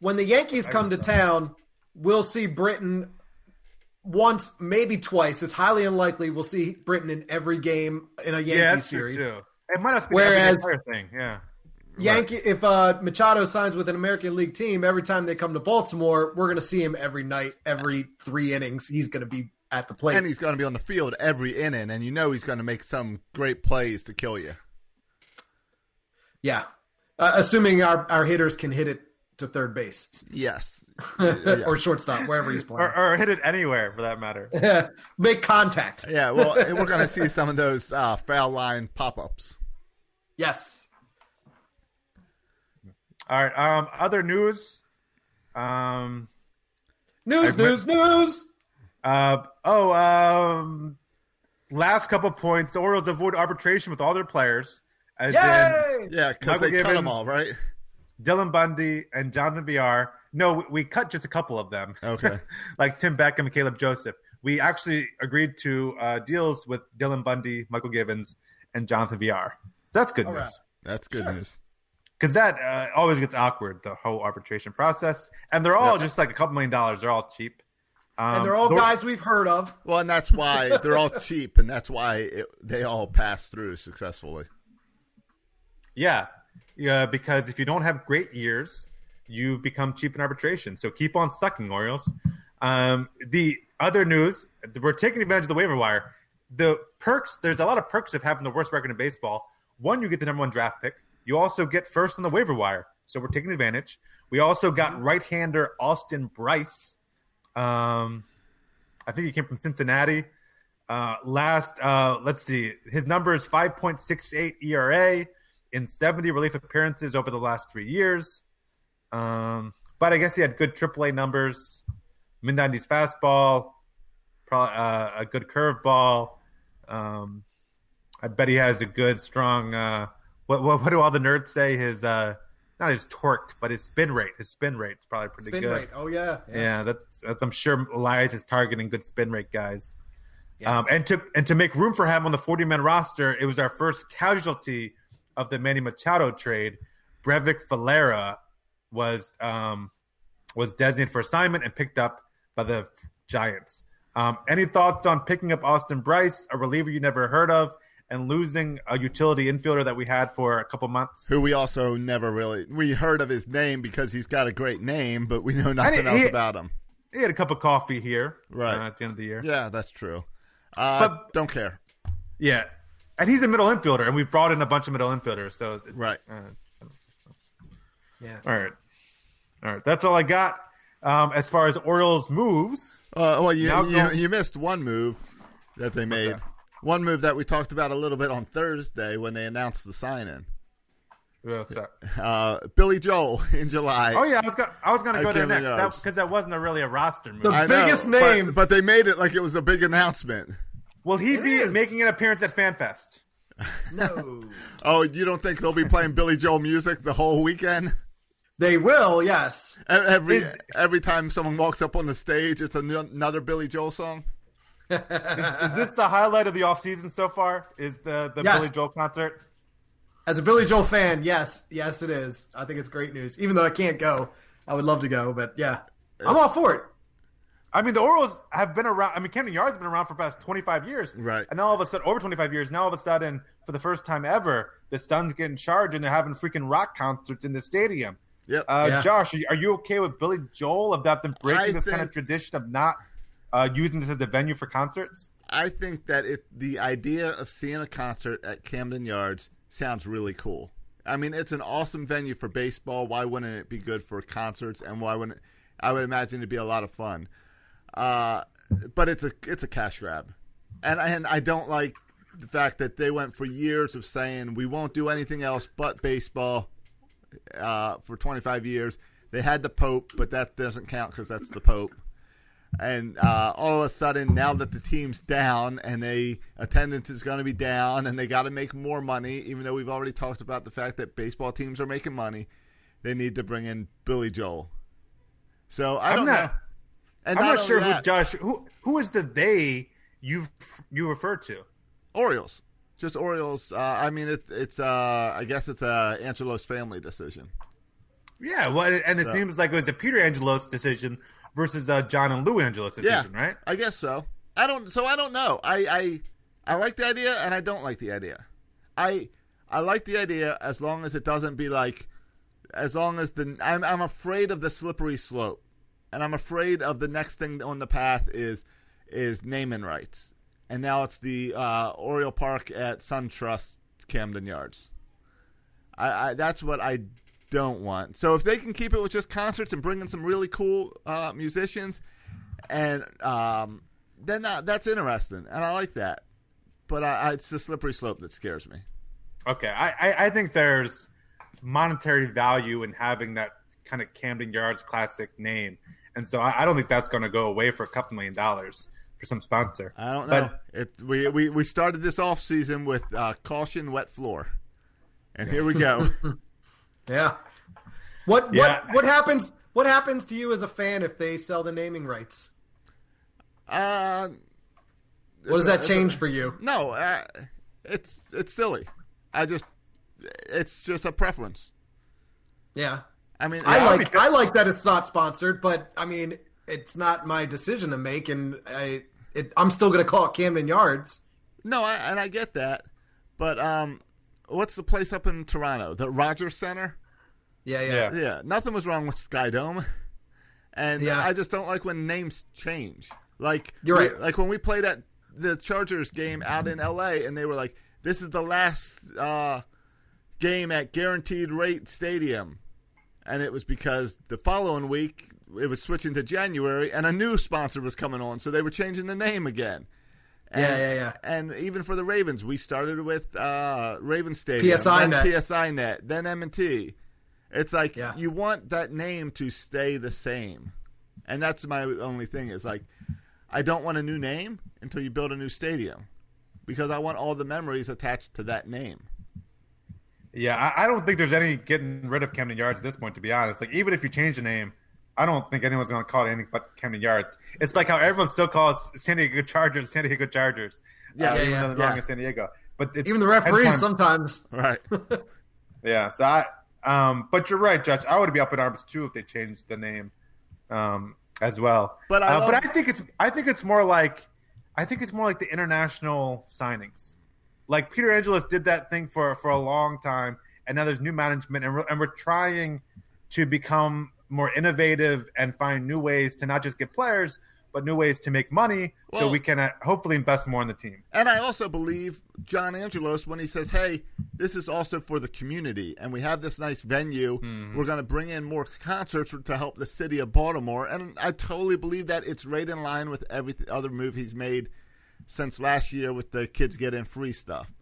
When the Yankees come to town, we'll see Britton once, maybe twice. It's highly unlikely we'll see Britton in every game in a Yankee yeah, that's true series. too. It might have been Whereas- every entire thing. Yeah, Yankee, if uh, Machado signs with an American League team, every time they come to Baltimore, we're going to see him every night, every three innings. He's going to be at the plate. And he's going to be on the field every inning, and you know he's going to make some great plays to kill you. yeah, uh, assuming our, our hitters can hit it to third base Yes. or shortstop, wherever he's playing. or, or hit it anywhere for that matter. Make contact. Yeah, well, we're going to see some of those uh, foul line pop ups. Yes. All right. Um, other news. Um, News, I've news, news. Uh, oh, um, last couple points. The Orioles avoid arbitration with all their players, as in Yay! Yeah, because Michael they cut them all, right? Dylan Bundy and Jonathan Villar. No, we- we cut just a couple of them. Okay. like Tim Beckham and Caleb Joseph. We actually agreed to uh, deals with Dylan Bundy, Mychal Givens, and Jonathan Villar. That's good All news. right. That's good news. because that uh, always gets awkward the whole arbitration process and they're all Yeah. just like a couple million dollars they're all cheap um, And they're all Thor- guys we've heard of. Well, and that's why they're all cheap, and that's why it, they all pass through successfully. yeah. Yeah because if you don't have great years you become cheap in arbitration. So keep on sucking orioles. Um, the other news we're taking advantage of the waiver wire. The perks there's a lot of perks of having the worst record in baseball. One you get the number one draft pick. You also get first on the waiver wire. So we're taking advantage. We also got right-hander austin brice um, I think he came from Cincinnati. Uh, last, uh, let's see, his number is 5.68 ERA in 70 relief appearances over the last three years. Um, but I guess he had good AAA numbers, mid 90s fastball, probably uh, a good curveball. Um, I bet he has a good, strong. Uh, what, what what do all the nerds say? His uh, not his torque, but his spin rate. His spin rate is probably pretty Spin good. rate. Oh, yeah. Yeah, that's, that's I'm sure Elias is targeting good spin rate guys. Yes. Um, and to and to make room for him on the 40 man roster, it was our first casualty of the Manny Machado trade. Breyvic Valera was um, was designated for assignment and picked up by the Giants. Um, any thoughts on picking up Austin Brice, a reliever you never heard of, and losing a utility infielder that we had for a couple months? Who we also never really we heard of his name because he's got a great name, but we know nothing he- else he- about him. He had a cup of coffee here, Right. uh, at the end of the year. Yeah, that's true. Uh, But- don't care. Yeah, and he's a middle infielder, and we brought in a bunch of middle infielders. So it's, Right. Uh, Yeah. all right, all right. That's all I got. Um, as far as Orioles moves, Uh, well, you, you go- you missed one move that they made. that? One move that we talked about a little bit on Thursday when they announced the sign-in. what's that? Uh, Billy Joel in July. Oh yeah, I was gonna, I was going to go there next because that, wasn't a really a roster move. The- I biggest but- name. but, they made it like it was a big announcement. Will he It be is. making an appearance at FanFest? No. Oh, you don't think they'll be playing Billy Joel music the whole weekend? They will, yes. Every every time someone walks up on the stage, it's another Billy Joel song. Is this the highlight of the offseason so far? Is the the Yes. Billy Joel concert? As a Billy Joel fan, yes, yes, it is. I think it's great news. Even though I can't go, I would love to go. But yeah, I'm all for it. I mean, the Orioles have been around. I mean, Camden Yards has been around for the past 25 years. Right. And now all of a sudden, over 25 years, now all of a sudden, for the first time ever, the Suns get in charge and they're having freaking rock concerts in the stadium. Yep. Uh, Yeah. Josh, are you, okay with Billy Joel about them breaking I this kind of tradition of not uh, using this as a venue for concerts? I think that it the idea of seeing a concert at Camden Yards sounds really cool. I mean, it's an awesome venue for baseball. Why wouldn't it be good for concerts? And why wouldn't I would imagine it'd be a lot of fun. Uh, but it's a it's a cash grab, and and I don't like the fact that they went for years of saying we won't do anything else but baseball uh, for 25 years. They had the Pope, but that doesn't count because that's the Pope. And uh, all of a sudden, now that the team's down and they attendance is going to be down, and they got to make more money, even though we've already talked about the fact that baseball teams are making money, they need to bring in Billy Joel. So I I'm don't not- know. And I'm not only sure who that, Josh. Who who is the they you you refer to? Orioles, just Orioles. Uh, I mean, it, it's uh, I guess it's a Angelos family decision. Yeah, well, and it So- seems like it was a Peter Angelos decision versus uh, John and Lou decision, yeah, right? I guess so. I don't. So I don't know. I, I I like the idea and I don't like the idea. I I like the idea as long as it doesn't be like, as long as the I'm I'm afraid of the slippery slope, and I'm afraid of the next thing on the path is is naming rights, and now it's the uh, Oriole Park at SunTrust Camden Yards. I, I that's what I don't want. So if they can keep it with just concerts and bring in some really cool uh, musicians, and um, then that, that's interesting, and I like that. But I, I, it's the slippery slope that scares me. Okay, I, I, I think there's monetary value in having that kind of Camden Yards classic name, and so I, I don't think that's going to go away for a couple million dollars for some sponsor. I don't know. But it, we, we we started this off season with uh, caution, wet floor, and here we go. Yeah. What Yeah. what what happens? What happens to you as a fan if they sell the naming rights? uh, What does that change for you? no, uh, it's it's silly. I just it's just a preference. Yeah. I mean, I I- like I like that it's not sponsored, but I mean it's not my decision to make, and I it, I'm still going to call it Camden Yards. No, I, and I get that, but um, what's the place up in Toronto? The Rogers Center. Yeah, yeah. Yeah. Yeah, nothing was wrong with Sky Dome, and Yeah. I just don't like when names change. Like You're we- right. Like when we played at the Chargers game out in L.A. and they were like, "This is the last uh, game at Guaranteed Rate Stadium," and it was because the following week it was switching to January and a new sponsor was coming on, so they were changing the name again. And, Yeah, yeah, yeah. And even for the Ravens, we started with uh, Raven Stadium, PSI then Net. PSI Net, then M&T. It's like Yeah. you want that name to stay the same, and that's my only thing. Is like I don't want a new name until you build a new stadium, because I want all the memories attached to that name. Yeah, I, I don't think there's any getting rid of Camden Yards at this point. To be honest, like even if you change the name, I don't think anyone's going to call it anything but Camden Yards. It's like how everyone still calls San Diego Chargers San Diego Chargers. Yeah, uh, yeah, even yeah, wrong yeah. in San Diego. But it's Even the referees sometimes. Right. Yeah, so I, um, but you're right, Judge. I would be up in arms too if they changed the name, um, as well. But I uh, but I think it's I think it's more like, I think it's more like the international signings. Like Peter Angelos did that thing for for a long time, and now there's new management, and we're, and we're trying to become more innovative and find new ways to not just get players, but new ways to make money, so we can uh, hopefully invest more in the team. And I also believe John Angelos when he says, "Hey, this is also for the community, and we have this nice venue. We're going to bring in more concerts to help the city of Baltimore." And I totally believe that it's right in line with every other move he's made since last year with the kids getting free stuff.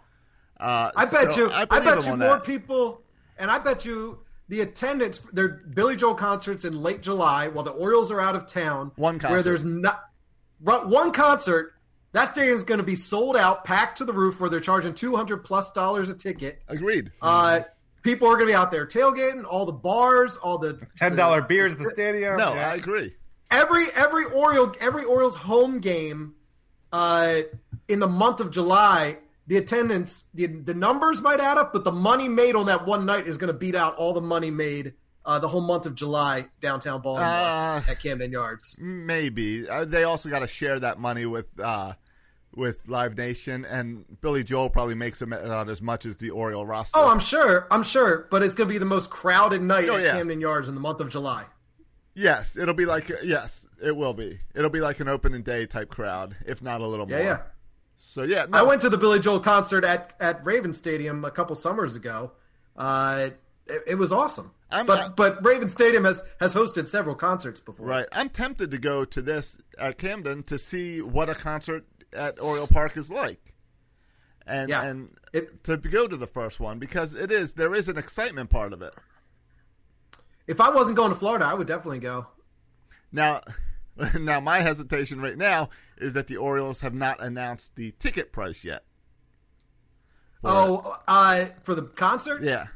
Uh, I bet so you. I, believe bet you more that. people, and I bet you the attendance. their Billy Joel concerts in late July while the Orioles are out of town. One concert where concert. there's not one concert. That stadium is going to be sold out, packed to the roof, where they're charging two hundred plus dollars a ticket. Agreed. Uh, people are going to be out there tailgating, all the bars, all the Ten dollar beers at the stadium. No, Yeah. I agree. every every Oriole every Orioles home game uh, in the month of July, the attendance the the numbers might add up, but the money made on that one night is going to beat out all the money made uh, the whole month of July downtown Baltimore Uh, at Camden Yards. Maybe uh, they also got to share that money with uh, with Live Nation, and Billy Joel probably makes about as much as the Oriole roster. Oh, I'm sure, I'm sure, but it's going to be the most crowded night Oh, at yeah. Camden Yards in the month of July. yes, it'll be like yes, it will be. It'll be like an opening day type crowd, if not a little Yeah, more. yeah. So yeah, I went to the Billy Joel concert at at Raven Stadium a couple summers ago. Uh, it, it was awesome. I'm- but I- but Raven Stadium has has hosted several concerts before. Right. I'm tempted to go to this at Camden to see what a concert at Oriole Park is like. And Yeah. and It- to go to the first one because it is there is an excitement part of it. If I wasn't going to Florida, I would definitely go. Now now my hesitation right now is that the Orioles have not announced the ticket price yet. Oh, uh, for the concert, yeah.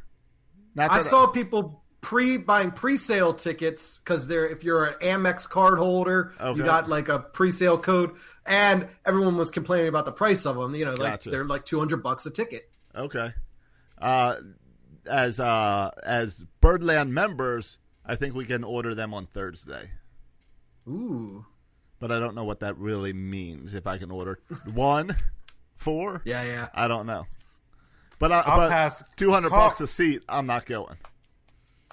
Not I saw people pre buying pre-sale tickets because they're if you're an Amex card holder, Okay. you got like a pre-sale code, and everyone was complaining about the price of them. You know, like Gotcha. they're like two hundred bucks a ticket. Okay. Uh, as uh, as Birdland members, I think we can order them on Thursday. Ooh, but I don't know what that really means. If I can order one, four, yeah, yeah. I don't know. But I, I'll but pass. two hundred bucks a seat. I'm not going.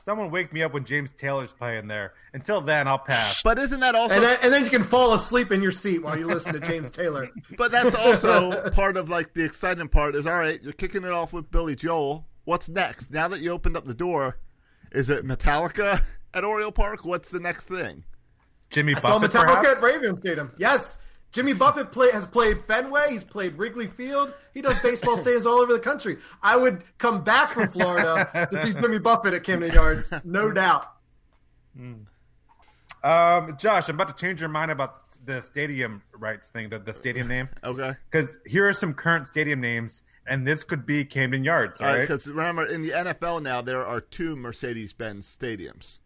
Someone wake me up when James Taylor's playing there. Until then, I'll pass. But isn't that also? And then, and then you can fall asleep in your seat while you listen to James Taylor. but that's also part of like the exciting part. Is all right. You're kicking it off with Billy Joel. What's next? Now that you opened up the door, is it Metallica at Oriole Park? What's the next thing? Jimmy I saw Buffett, Metallica at Raven Stadium. Yes, Jimmy Buffett play, has played Fenway. He's played Wrigley Field. He does baseball stadiums all over the country. I would come back from Florida to see Jimmy Buffett at Camden Yards, no doubt. Um, Josh, I'm about to change your mind about the stadium rights thing, the, the stadium name. Okay. Because here are some current stadium names, and this could be Camden Yards, all All right. right? Because remember, in the NFL now, there are two Mercedes-Benz stadiums.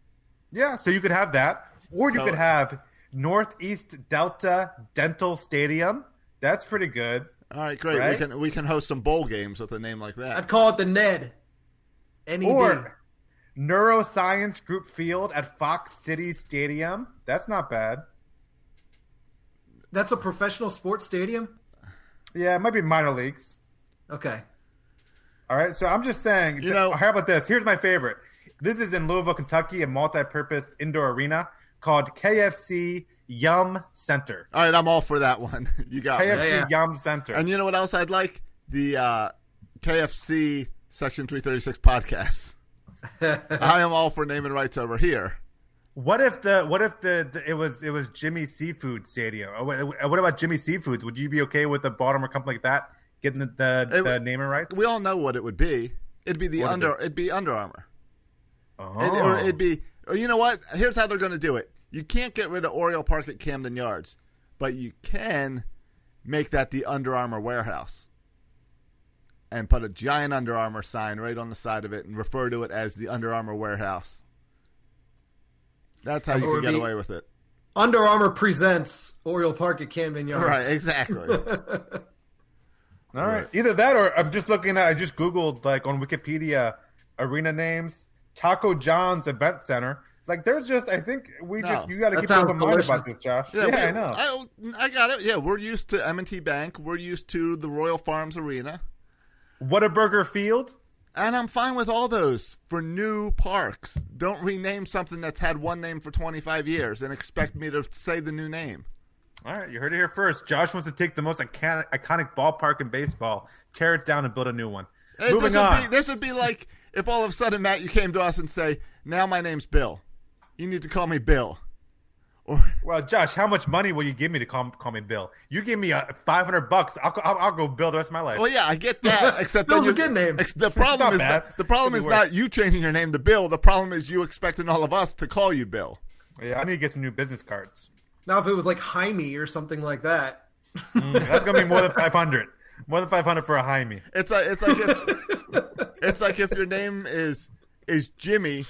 Yeah, so you could have that. Or you So- could have Northeast Delta Dental Stadium. That's pretty good. All right, great. Right? We can we can host some bowl games with a name like that. I'd call it the Ned. N E D. Or Neuroscience Group Field at Fox City Stadium. That's not bad. That's a professional sports stadium. Yeah, it might be minor leagues. Okay. All right, so I'm just saying. You know- how about this? Here's my favorite. This is in Louisville, Kentucky, a multi-purpose indoor arena called KFC Yum Center. All right, I'm all for that one. You got me. KFC yeah. Yum Center. And you know what else I'd like? The uh, KFC Section 336 podcast. I am all for naming rights over here. What if the what if the, the it was it was Jimmy Seafood Stadium? Oh, What about Jimmy Seafoods? Would you be okay with a Baltimore company like that getting the the, It- the naming rights? We all know what it would be. It'd be the What is under. it? It'd be Under Armour. oh. It, or it'd be. Or you know what? Here's how they're going to do it. You can't get rid of Oriole Park at Camden Yards, but you can make that the Under Armour warehouse, and put a giant Under Armour sign right on the side of it, and refer to it as the Under Armour warehouse. That's how you can get be- away with it. Under Armour presents Oriole Park at Camden Yards. Right, exactly. All right. Either that or I'm just looking at I just googled like on Wikipedia arena names, Taco John's Event Center. Like there's just I think we No. just you got to keep open mind about this, Josh. Yeah, Yeah, I know. I, I got it. Yeah, we're used to M&T Bank. We're used to the Royal Farms Arena. Whataburger Field. And I'm fine with all those for new parks. Don't rename something that's had one name for 25 years and expect me to say the new name. All right, you heard it here first. Josh wants to take the most iconic, iconic ballpark in baseball, tear it down, and build a new one. Hey, Moving this would on. Be, this would be like if all of a sudden, Matt, you came to us and say, now my name's Bill. You need to call me Bill. Or Well, Josh, how much money will you give me to call, call me Bill? You give me uh, 500 bucks, I'll, I'll, I'll go Bill the rest of my life. Well, yeah, I get that. Except Bill's then a good name. ex- The problem is bad. not, the problem is be not you changing your name to Bill. The problem is you expecting all of us to call you Bill. Yeah, I need to get some new business cards. Now, if it was like Jaime or something like that, That's going to be more than 500. More than five hundred for a Jaime. It's like it's like if, it's like if your name is is Jimmy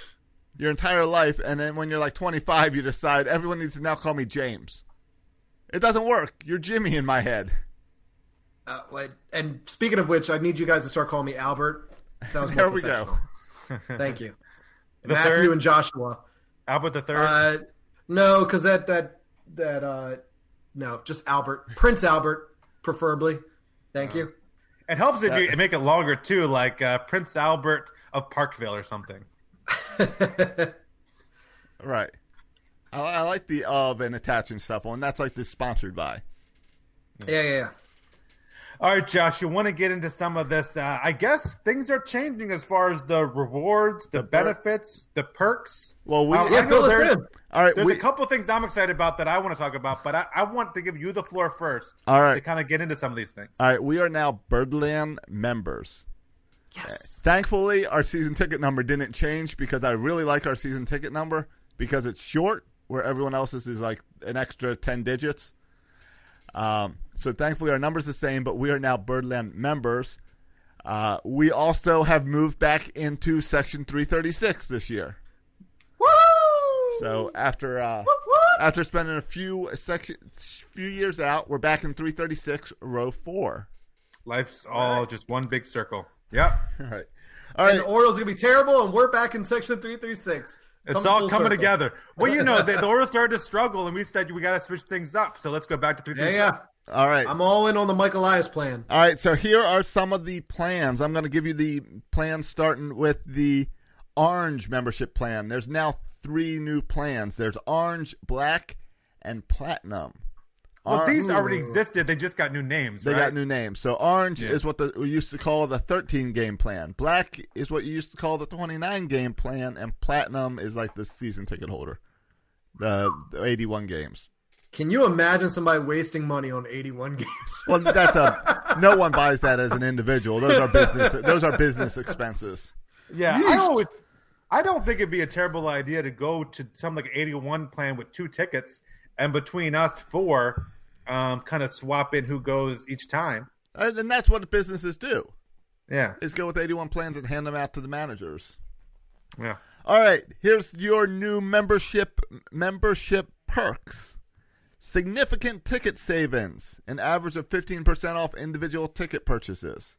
your entire life, and then when you're like 25, you decide everyone needs to now call me James. It doesn't work. You're Jimmy in my head. Uh, wait, and speaking of which, I need you guys to start calling me Albert. Sounds more There we go. Thank you. The Matthew third? and Joshua. Albert the third. Uh, no, because that that that uh, no, just Albert, Prince Albert, preferably. Thank you. it helps if you make it longer too, like uh, Prince Albert of Parkville or something. Right. I, I like the of and attaching stuff on. That's like the sponsored by. Yeah, yeah, yeah. All right, Josh, you want to get into some of this? Uh, I guess things are changing as far as the rewards, the, The per- benefits, the perks. Well, we Um, Yeah, I fill us there's, in. all right. there's We, a couple of things I'm excited about that I want to talk about, but I, I want to give you the floor first All right. to kind of get into some of these things. all right. We are now Birdland members. Yes. Thankfully, our season ticket number didn't change because I really like our season ticket number because it's short, where everyone else's is like an extra 10 digits. Um, so thankfully, our number's the same, but we are now Birdland members. Uh, we also have moved back into Section 336 this year. Woo! So after uh, after spending a few section, few years out, we're back in 336, row four. Life's all just one big circle. Yep. all right. All right. and the Orioles are gonna be terrible, and we're back in section three three six. It's all coming together. Well, you know, the, the Orioles started to struggle, and we said we got to switch things up. So let's go back to three. Yeah, yeah. All right. I'm all in on the Michael Elias plan. All right, so here are some of the plans. I'm going to give you the plans starting with the orange membership plan. There's now three new plans. There's orange, black, and platinum. Well, Or- these already existed. They just got new names. They right? got new names. So orange Yeah. is what the, we used to call the 13 game plan. Black is what you used to call the 29 game plan, and platinum is like the season ticket holder, the, the 81 games. Can you imagine somebody wasting money on 81 games? Well, that's a no one buys that as an individual. Those are business. Those are business expenses. Yeah, I Yeesh. always, I don't think it'd be a terrible idea to go to some like 81 plan with two tickets, and between us four, um, kind of swap in who goes each time. And and that's what businesses do: Yeah, is go with 81 plans and hand them out to the managers. yeah. All right, here's your new membership membership perks. Significant ticket savings, an average of 15% off individual ticket purchases.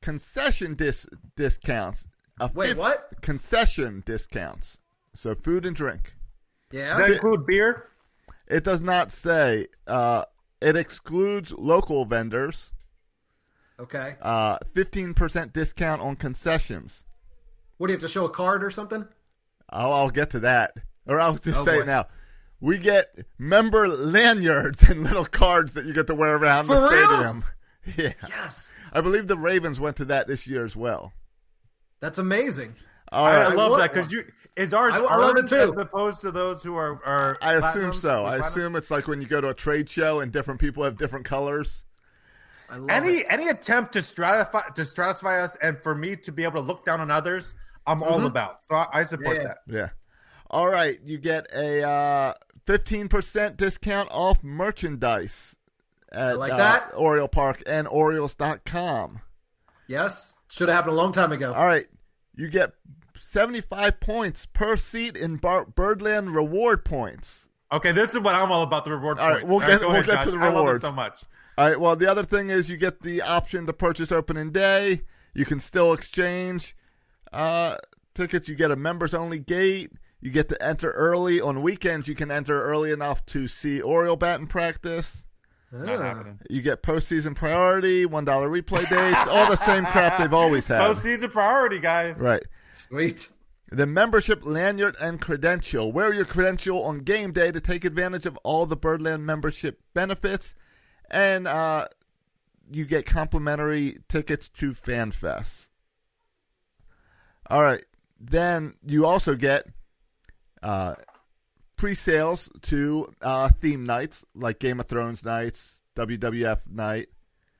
Concession dis- discounts. A Wait, fif- what? Concession discounts. So food and drink. Yeah. Does that include beer? It does not say. Uh, it excludes local vendors. Okay. Uh, 15% discount on concessions. What do you have to show a card or something? Oh, I'll get to that. Or I'll just Oh, say boy. it now. We get member lanyards and little cards that you get to wear around the real? stadium. Yeah. Yes. I believe the Ravens went to that this year as well. That's amazing. All I. I love want that because you is ours I- I love it too. as opposed to those who are are. I assume so. I assume it's like when you go to a trade show and different people have different colors. I love any it. any attempt to stratify to stratify us and for me to be able to look down on others, I'm all about. So I, I support Yeah. that. Yeah. All right. You get a uh, 15% discount off merchandise at like uh, that. Oriole Park and Orioles.com. Yes. Should have happened a long time ago. All right. You get 75 points per seat in Bar- Birdland reward points. Okay, this is what I'm all about. The reward All right, points. we'll All get- go we'll ahead, get to Josh. the I love it rewards. so much. All right. Well, the other thing is you get the option to purchase opening day. You can still exchange uh, tickets. You get a members only gate. You get to enter early on weekends. You can enter early enough to see Oriole batting practice. Not happening. You get postseason priority, one dollar replay dates, all the same crap they've always had. Postseason priority, guys. Right. Sweet. The membership lanyard and credential. Wear your credential on game day to take advantage of all the Birdland membership benefits, and uh, you get complimentary tickets to FanFest. All right. Then you also get uh, pre-sales to uh, theme nights like Game of Thrones nights, WWF night.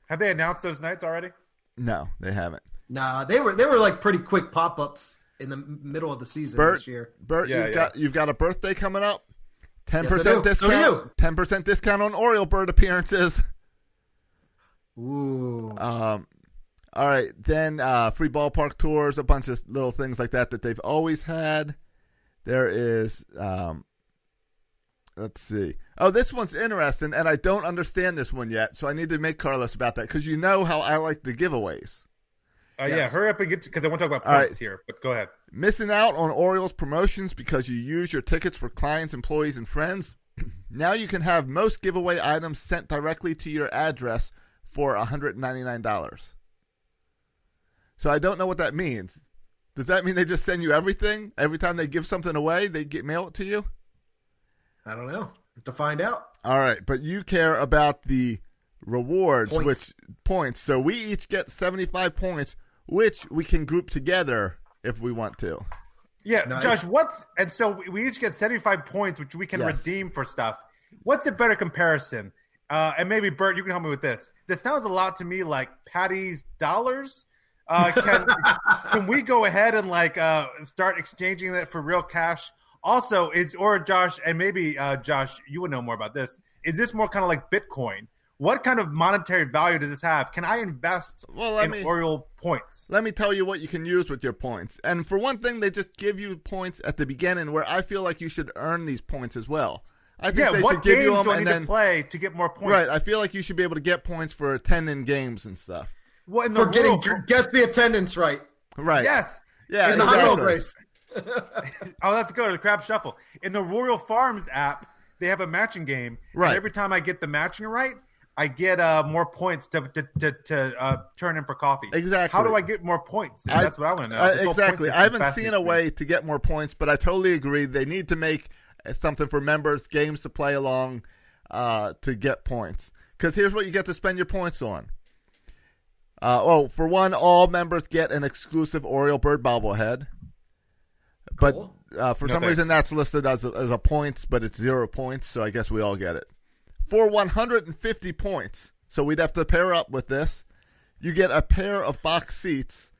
Have they announced those nights already? No, they haven't. Nah, they were they were like pretty quick pop ups in the middle of the season Bert, this year. Bert, Yeah, you've yeah. got you've got a birthday coming up. Ten Yes, I percent do. So do discount. you. Ten percent discount on Oriole Bird appearances. Ooh. Um, all right, then uh, free ballpark tours, a bunch of little things like that that they've always had. There is, um, let's see. Oh, this one's interesting, and I don't understand this one yet, so I need to make Carlos about that because you know how I like the giveaways. Uh, Yeah, hurry up and get because I want to talk about All points right. here. But go ahead. Missing out on Orioles promotions because you use your tickets for clients, employees, and friends? now you can have most giveaway items sent directly to your address for $199. So I don't know what that means. Does that mean they just send you everything? Every time they give something away, they get mail it to you? I don't know. To find out. All right, but you care about the rewards, Points. which points. So we each get 75 points, which we can group together if we want to. Yeah, Nice. Josh, what's and so we- we each get seventy five points, which we can Yes. redeem for stuff. What's a better comparison? Uh, and maybe Bert, you can help me with this. This sounds a lot to me like Patty's dollars. Uh, can can we go ahead and like uh, start exchanging that for real cash? Also, is or Josh and maybe uh, Josh, you would know more about this. Is this more kind of like Bitcoin? What kind of monetary value does this have? Can I invest Well, let in me- Oriole points? Let me tell you what you can use with your points. And for one thing, they just give you points at the beginning where I feel like you should earn these points as well. I think Yeah, they what should give games you them do I and need then to play to get more points? right. I feel like you should be able to get points for attending games and stuff. Well, in the For getting Royal- guess the attendance right. Right. yes. Yeah. In the hot dog exactly. race. Oh, let's go to the Crab Shuffle. In the Royal Farms app, they have a matching game. Right. And every time I get the matching right, I get uh, more points to to, to, to uh, turn in for coffee. Exactly. How do I get more points? I- That's what I want to know. uh, exactly. I haven't seen a me. way to get more points, but I totally agree. They need to make uh, something for members, games to play along uh, to get points. Because here's what you get to spend your points on. Uh, oh, for one, all members get an exclusive Oriole Bird bobblehead. But Cool. uh, for No some reason, that's listed as a, as a points, but it's zero points, so I guess we all get it. For 150 points, so we'd have to pair up with this, you get a pair of box seats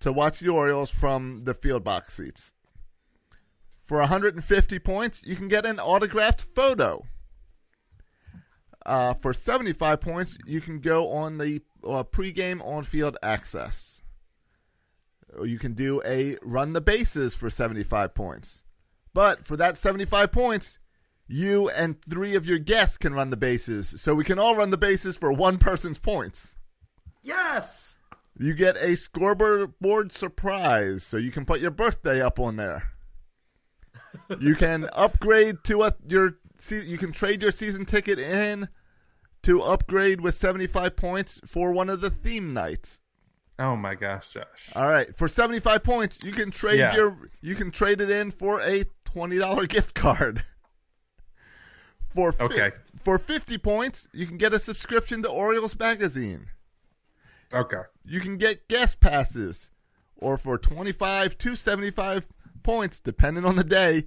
to watch the Orioles from the field box seats. For 150 points, you can get an autographed photo. Uh, for 75 points, you can go on the uh, pregame on field access. Or you can do a run the bases for 75 points. But for that 75 points, you and three of your guests can run the bases. So we can all run the bases for one person's points. Yes. You get a scoreboard surprise, so you can put your birthday up on there. You can upgrade to a your you can trade your season ticket in to upgrade with 75 points for one of the theme nights. Oh my gosh, Josh. All right, for 75 points, you can trade Yeah. your you can trade it in for a $20 gift card. For fi- Okay. for 50 points, you can get a subscription to Orioles magazine. Okay. You can get guest passes, or for 25 to 75 points, depending on the day,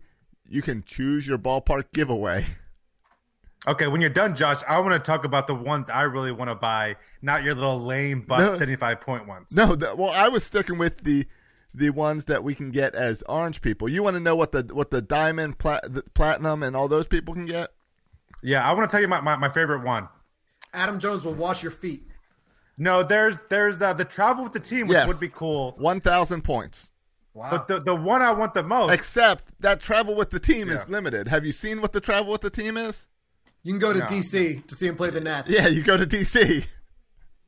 you can choose your ballpark giveaway. Okay, when you're done, Josh, I want to talk about the ones I really want to buy, not your little lame but No. 75 point ones. No, the, well, I was sticking with the the ones that we can get as orange people. You want to know what the what the diamond, plat, the platinum, and all those people can get? Yeah, I want to tell you my, my, my favorite one. Adam Jones will wash your feet. No, there's there's uh, the travel with the team, which Yes. would be cool. One thousand points. Wow. But the, the one I want the most, Except that travel with the team is Yeah. limited. Have you seen what the travel with the team is? you can go to No. DC to see him play the Nats. Yeah, you go to DC.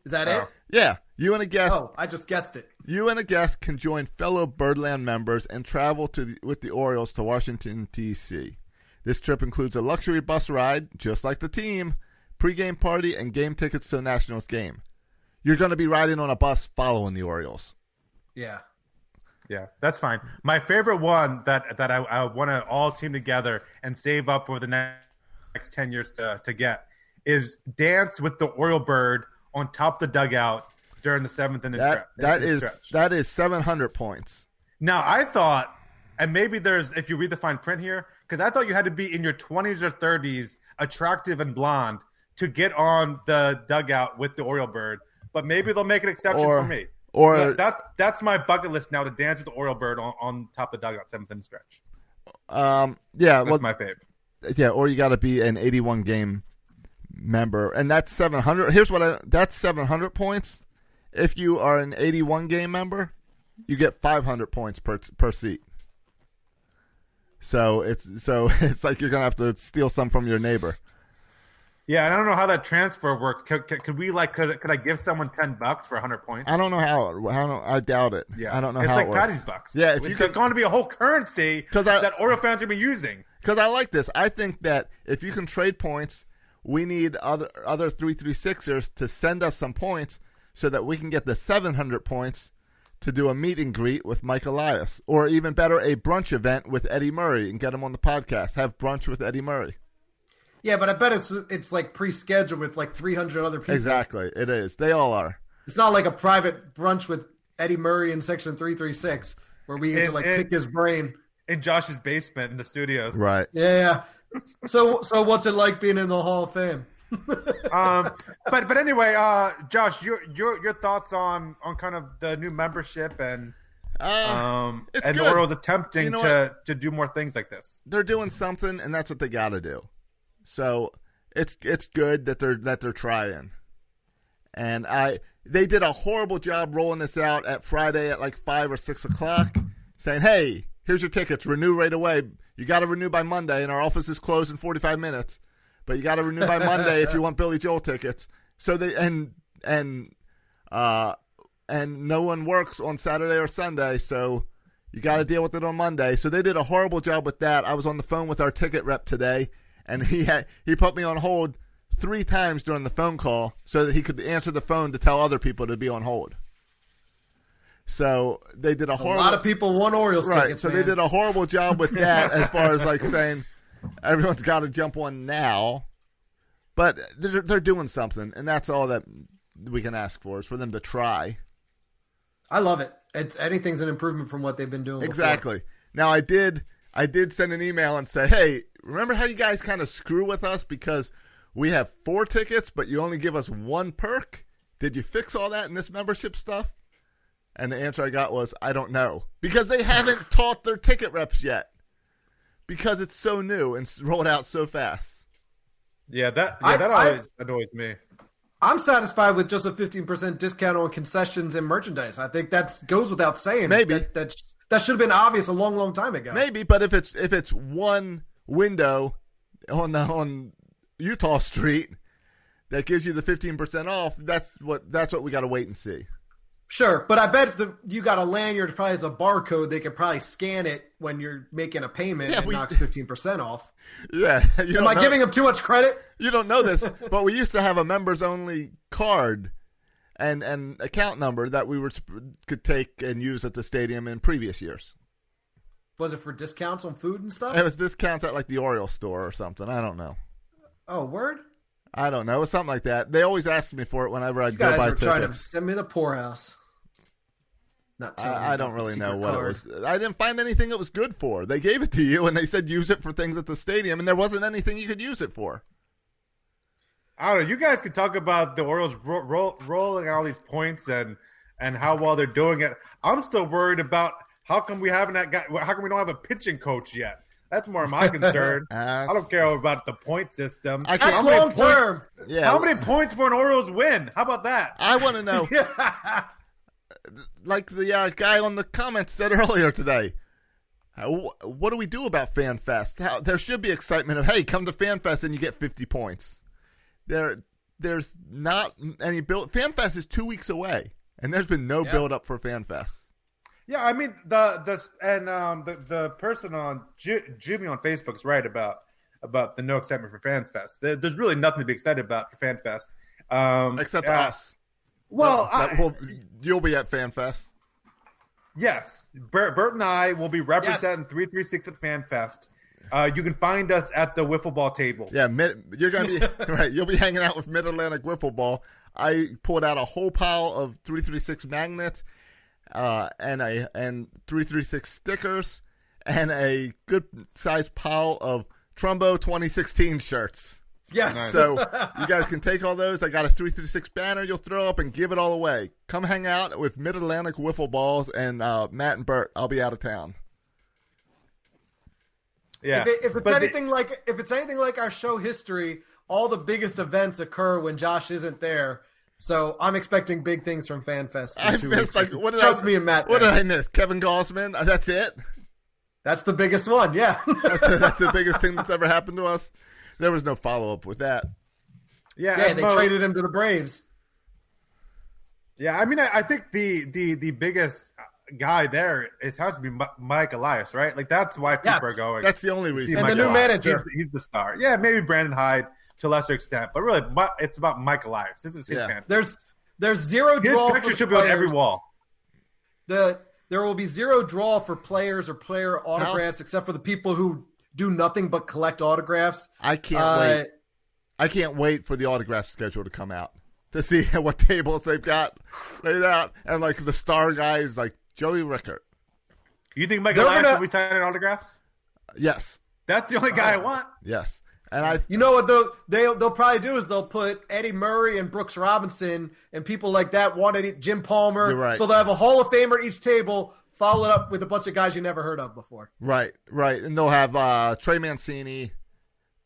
Is that it? Oh. Yeah, you and a guest Oh, I just guessed it. You and a guest can join fellow Birdland members and travel to the, with the Orioles to Washington, D.C. This trip includes a luxury bus ride, just like the team, pregame party, and game tickets to a Nationals game. You're going to be riding on a bus following the Orioles. Yeah. yeah, that's fine. My favorite one that that I, I want to all team together and save up over the next, next ten years to to get is dance with the Oriole bird on top of the dugout during the seventh inning. That stre- that inning is stretch. that is 700 points. Now I thought, and maybe there's if you read the fine print here, because I thought you had to be in your 20s or 30s, attractive and blonde, to get on the dugout with the Oriole bird. But maybe they'll make an exception Or- for me. or- So that that's my bucket list now to dance with the Oriole bird on, on top of the dugout seventh inning stretch. Um, yeah, That's well, my fave. yeah, or you got to be an 81 game member, and that's seven hundred. Here's what I that's seven hundred points. If you are an eighty-one game member, you get five hundred points per per seat. So it's so it's like you're gonna have to steal some from your neighbor. Yeah, I don't know how that transfer works. Could, could, could we like could, could I give someone ten bucks for hundred points? I don't know how. it- I don't. I doubt it. Yeah, I don't know it's how like it works. Patty's bucks. Yeah, if you it's could, going to be a whole currency that Oriole fans are be using. because I like this. I think that if you can trade points, we need other other three three sixers to send us some points so that we can get the seven hundred points to do a meet and greet with Mike Elias, or even better, a brunch event with Eddie Murray and get him on the podcast. Have brunch with Eddie Murray. Yeah, but I bet it's it's like pre-scheduled with like 300 other people. Exactly, it is. They all are. It's not like a private brunch with Eddie Murray in Section 336 where we get to like and- pick his brain. in Josh's basement in the studios. Right. Yeah, yeah. So so what's it like being in the Hall of Fame? Um, but but anyway, uh, Josh, your your your thoughts on on kind of the new membership and Uh, um and good. Orioles attempting You know to to do more things like this. they're doing something, and that's what they got to do. So it's it's good that they're that they're trying. And I they did a horrible job rolling this out at Friday at like five or six o'clock, saying, "Hey, here's your tickets. Renew right away. You got to renew by Monday, and our office is closed in 45 minutes, but you got to renew by Monday if you want Billy Joel tickets." So they and and uh and no one works on Saturday or Sunday, so you got to deal with it on Monday. So they did a horrible job with that. I was on the phone with our ticket rep today, and he had he put me on hold three times during the phone call so that he could answer the phone to tell other people to be on hold. So they did a horrible. A lot of people want Orioles right. tickets. so man. they did a horrible job with that as far as like saying everyone's got to jump on now. But they're, they're doing something, and that's all that we can ask for is for them to try. I love it. It's anything's an improvement from what they've been doing. before. Exactly. Now I did I did send an email and say, "Hey, remember how you guys kind of screw with us because we have four tickets but you only give us one perk? Did you fix all that in this membership stuff?" And the answer I got was, "I don't know." Because they haven't taught their ticket reps yet. Because it's so new and rolled out so fast. Yeah, that yeah, I- that I- always annoys me. I'm satisfied with just a 15% discount on concessions and merchandise. I think that goes without saying. Maybe. that that, that should have been obvious a long, long time ago. Maybe, but if it's if it's one window on the on Eutaw Street that gives you the 15% off, that's what that's what we got to wait and see. Sure, but I bet the, you got a lanyard probably has a barcode. They could probably scan it when you're making a payment Yeah, knocks 15% off. Yeah, Am I know- giving them too much credit? You don't know this, but we used to have a members only card and and account number that we were could take and use at the stadium in previous years. Was it for discounts on food and stuff? It was discounts at like the Oriole store or something. I don't know. Oh, word! I don't know. It was something like that. They always asked me for it whenever I'd You go guys buy are trying to tickets. send me the poorhouse. Not telling I, I don't really know what card. it was. I didn't find anything it was good for. They gave it to you and they said use it for things at the stadium, and there wasn't anything you could use it for. I don't know. You guys could talk about the Orioles ro- ro- rolling out all these points and and how well they're doing it. I'm still worried about how come we haven't that guy, how come we don't have a pitching coach yet. That's more my concern. I don't care about the point system. I That's How many long points- term. Yeah, How many points for an Orioles win? How about that? I want to know. like the uh, guy on the comments said earlier today. How, what do we do about FanFest? How, there should be excitement of hey, come to FanFest and you get fifty points. There, there's not any build. FanFest is two weeks away, and there's been no Yeah. build up for FanFest. Yeah, I mean the the and um the the person on Ju- Jimmy on Facebook is right about about the no excitement for FanFest. There, there's really nothing to be excited about for FanFest. Um, Except uh, us. Well, That- that I- will- you'll be at FanFest. Yes, Bert, Bert and I will be representing three three six at FanFest. Uh, you can find us at the wiffle ball table. Yeah, mid, you're gonna be right. You'll be hanging out with Mid Atlantic Wiffle Ball. I pulled out a whole pile of three three six magnets, uh, and a and three three six stickers, and a good sized pile of Trumbo 2016 shirts. yes. So you guys can take all those. I got a three three six banner. You'll throw up and give it all away. Come hang out with Mid Atlantic Wiffle Balls and uh, Matt and Bert. I'll be out of town. Yeah, If, it, if it's But the- anything like if it's anything like our show history, all the biggest events occur when Josh isn't there. So I'm expecting big things from FanFest. in I two missed weeks. like what did Trust I, me and Matt. What there. did I miss? Kevin Gausman. Uh, That's it. That's the biggest one. Yeah. That's, that's the biggest thing that's ever happened to us. There was no follow up with that. Yeah, yeah, and they Mo- traded him to the Braves. Yeah, I mean, I, I think the the the biggest guy there is has to be Mike Elias, right? Like that's why people Yeah, are going. That's the only reason. And Mike the new Elias. manager. He's, he's the star. Yeah, maybe Brandon Hyde to a lesser extent, but really, Mi- it's about Mike Elias. This is his Yeah. man. There's there's zero His draw. for picture the should be on every players. wall. The there will be zero draw for players or player autographs, except for the people who do nothing but collect autographs. I can't Uh, wait. I can't wait for the autograph schedule to come out to see what tables they've got laid out, and like the star guys like Joey Rickard. You think Mike They're Elias gonna- will be signing autographs? Yes, That's the only guy I want. yes, and I You know what they'll they'll they'll probably do is they'll put Eddie Murray and Brooks Robinson and people like that wanted Eddie, Jim Palmer. You're right. So they'll have a Hall of Famer at each table, followed up with a bunch of guys you never heard of before. right, right, and they'll have uh, Trey Mancini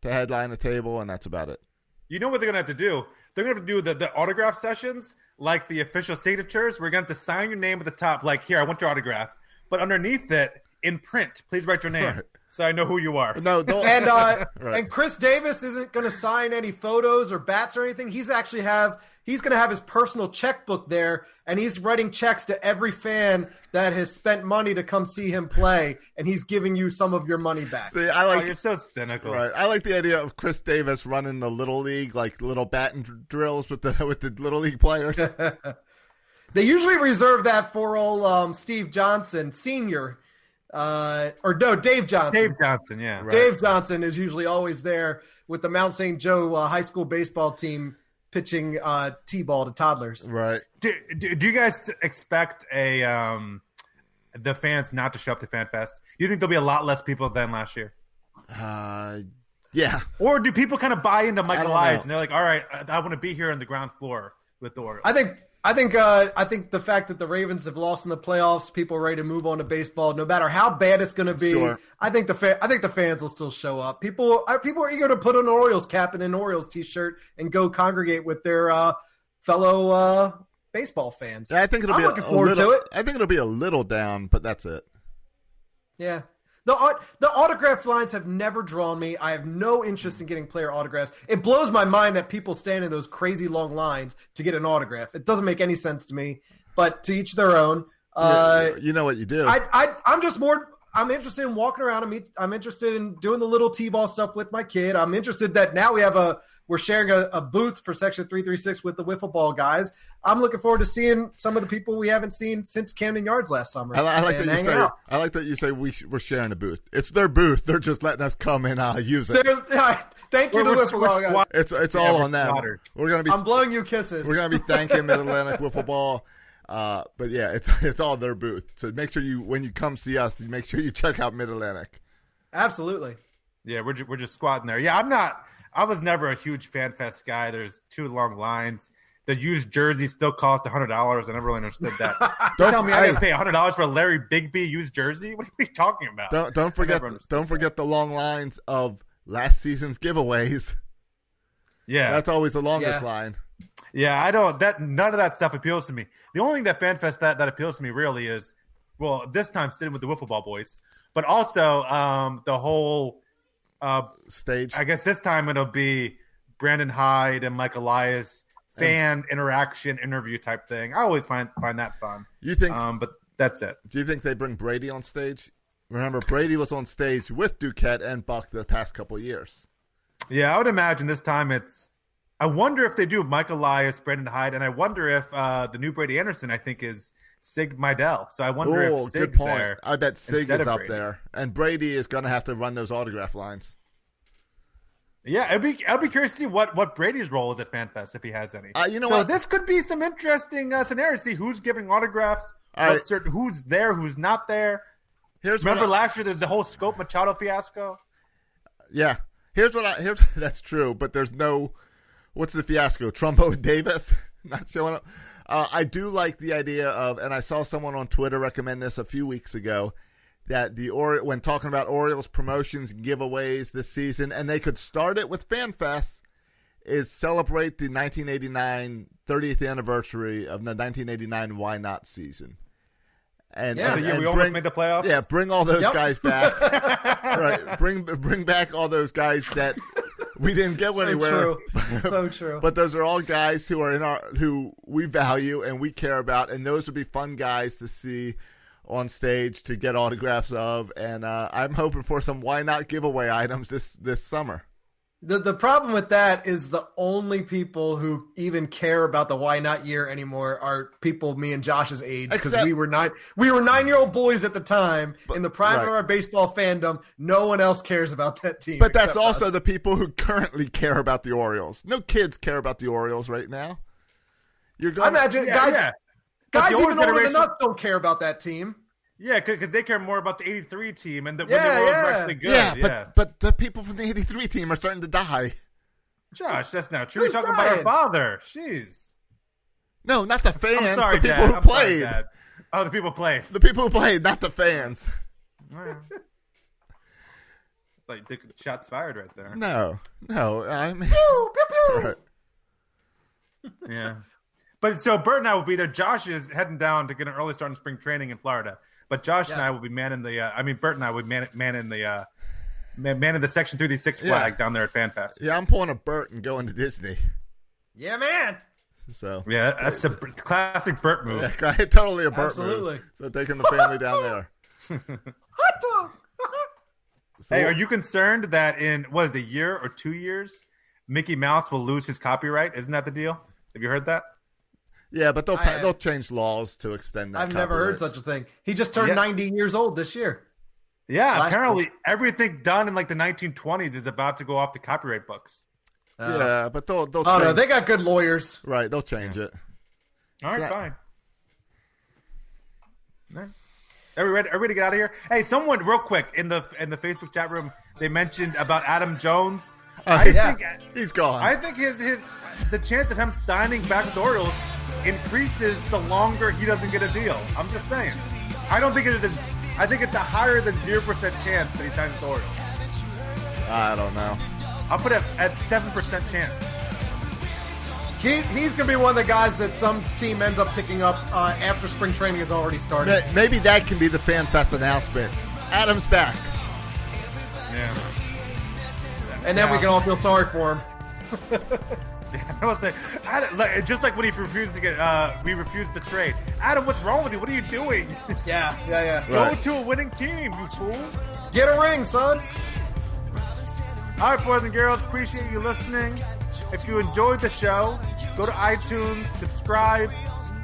to headline the table, and that's about it. You know what they're gonna have to do? They're gonna have to do the, the autograph sessions, like the official signatures. We're gonna have to sign your name at the top, like here, I want your autograph. But underneath it, in print, please write your name Right. So I know who you are. No, don't. And uh, Right. and Chris Davis isn't going to sign any photos or bats or anything. He's actually have he's going to have his personal checkbook there, and he's writing checks to every fan that has spent money to come see him play, and he's giving you some of your money back. See, I Oh, like you're so cynical. Right. I like the idea of Chris Davis running the little league, like little batting dr- drills with the with the little league players. They usually reserve that for old um, Steve Johnson Senior, uh, or no, Dave Johnson. Dave Johnson, yeah. Dave Johnson is usually always there with the Mount St. Joe uh, high school baseball team pitching uh, t-ball to toddlers. right. Do, do, do you guys expect a um the fans not to show up to FanFest? Do you think there'll be a lot less people than last year? Uh, yeah. Or do people kind of buy into Michael don't Elias know. and they're like, all right, I, I want to be here on the ground floor with the Orioles? I think I think uh, I think the fact that the Ravens have lost in the playoffs, people are ready to move on to baseball, no matter how bad it's going to be. Sure. I think the fa- I think the fans will still show up. People are people are eager to put an Orioles cap and an Orioles t-shirt and go congregate with their uh, fellow uh, baseball fans. Yeah, I think it'll I'm be a- looking a, forward little, to it. I think it'll be a little down, but that's it. Yeah. The the autograph lines have never drawn me. I have no interest in getting player autographs. It blows my mind that people stand in those crazy long lines to get an autograph. It doesn't make any sense to me. But to each their own. Uh, you know what you do. I, I I'm just more. I'm interested in walking around. I'm I'm interested in doing the little t-ball stuff with my kid. I'm interested that now we have a we're sharing a, a booth for section three three six with the wiffle ball guys. I'm looking forward to seeing some of the people we haven't seen since Camden Yards last summer. I, I like that you say. out. I like that you say we sh- we're sharing a booth. It's their booth. They're just letting us come and uh, use it. Yeah, Thank you We're- to wiffle ball guys. It's it's Yeah, all on that. slaughtered. We're gonna be I'm blowing you kisses. we're gonna be thanking Mid Atlantic Wiffle Ball. Uh, but yeah, it's it's all their booth. So make sure you when you come see us, make sure you check out Mid Atlantic. Absolutely. Yeah, we're ju- we're just squatting there. Yeah, I'm not. I was never a huge FanFest guy. There's two long lines. The used jersey still cost hundred dollars. I never really understood that. Don't Tell me I hey, gotta pay hundred dollars for a Larry Bigbie used jersey. What are we talking about? don't don't forget don't forget the long lines of last season's giveaways. yeah, That's always the longest Yeah. line. yeah. I don't. That none of that stuff appeals to me. The only thing that FanFest that that appeals to me really is, well, this time sitting with the wiffle ball boys, but also um, the whole. Uh, Stage. I guess this time it'll be Brandon Hyde and Mike Elias fan interaction interview type thing. I always find find that fun. You think? Um, but that's it. do you think they bring Brady on stage? Remember, Brady was on stage with Duquette and Buck the past couple years. Yeah, I would imagine this time it's. I wonder if they do Mike Elias, Brandon Hyde, and I wonder if uh, the new Brady Anderson I think is Sig Mejdal. So I wonder Oh, if good Sig's point. there. I bet Sig is up Brady. there, and Brady is going to have to run those autograph lines. Yeah, I'd be I'd be curious to see what what Brady's role is at FanFest if he has any. Uh, you know so what? this could be some interesting uh, scenarios. See who's giving autographs. Right. certain, who's there, who's not there. Here's Remember I- last year there's the whole Schoop Machado fiasco. Yeah. Here's what I here's that's true, but there's no what's the fiasco? Trumbo Davis not showing up. Uh, I do like the idea of, and I saw someone on Twitter recommend this a few weeks ago that the or when talking about Orioles promotions and giveaways this season, and they could start it with FanFest is celebrate the 1989 30th anniversary of the 1989 Why Not season. And, Yeah, and, the year and we almost bring, made the playoffs? Yeah, bring all those Yep. guys back. right, bring bring back all those guys that we didn't get So anywhere. true. So true. But those are all guys who are in our who we value and we care about, and those would be fun guys to see on stage to get autographs of. And uh, I'm hoping for some why not giveaway items this this summer. The the problem with that is the only people who even care about the why not year anymore are people me and Josh's age because Except- we were nine we were nine year old boys at the time in the prime right. of our baseball fandom. No one else cares about that team. But that's also us. the people who currently care about the Orioles. No kids care about the Orioles right now. You're I imagine Yeah, guys yeah. Guys even older than us don't care about that team. Yeah, because they care more about the '83 team and the, when Yeah, the Orioles were yeah. actually good. yeah, Yeah, but but the people from the '83 team are starting to die. Josh, that's not true. You're Who's talking about our father. Jeez. No, not the fans. I'm sorry, the people Dad. who I'm sorry, played. Dad. Oh, the people played. The people who played, not the fans. like the shots fired right there. No, no. I mean, right. Yeah. But so Bert and I will be there. Josh is heading down to get an early start in spring training in Florida. But Josh and I will be manning the. Uh, I mean, Bert and I would man manning the. Uh, man, manning the Section 336 Yeah. flag down there at FanFest. Yeah, I'm pulling a Bert and going to Disney. Yeah, man. So Yeah, that's a b- classic Bert move. yeah, totally a Bert Absolutely. move. So taking the family down there. Hot dog. So, Hey, are you concerned that in what is it, a year or two years, Mickey Mouse will lose his copyright? Isn't that the deal? Have you heard that? Yeah, but they'll I- they'll change laws to extend that. I've never heard such a thing. He just turned Yeah. 90 years old this year. Yeah, Last apparently everything done in like the 1920s is about to go off the copyright books. Uh, yeah, but they'll they'll Oh change. no, they got good lawyers. right, they'll change it. All right, So- fine. All right. Are we ready? Are we ready to get out of here? Hey, someone, real quick, in the in the Facebook chat room, they mentioned about Adam Jones. Uh, I yeah. think He's gone. I think his his the chance of him signing back with the Orioles increases the longer he doesn't get a deal. I'm just saying. I don't think it is. A, I think it's a higher than zero percent chance that he signs with the Orioles. I don't know. I'll put it at seven percent chance. He, he's going to be one of the guys that some team ends up picking up uh, after spring training has already started. Maybe that can be the FanFest announcement. Adam's back. Yeah. And then we can all feel sorry for him. I was like, Adam, like, just like when he refused to get, uh, we refused to trade. Adam, what's wrong with you? What are you doing? Yeah, yeah, yeah. Go Right. to a winning team, you fool. Get a ring, son. All right, boys and girls, appreciate you listening. If you enjoyed the show, go to iTunes, subscribe,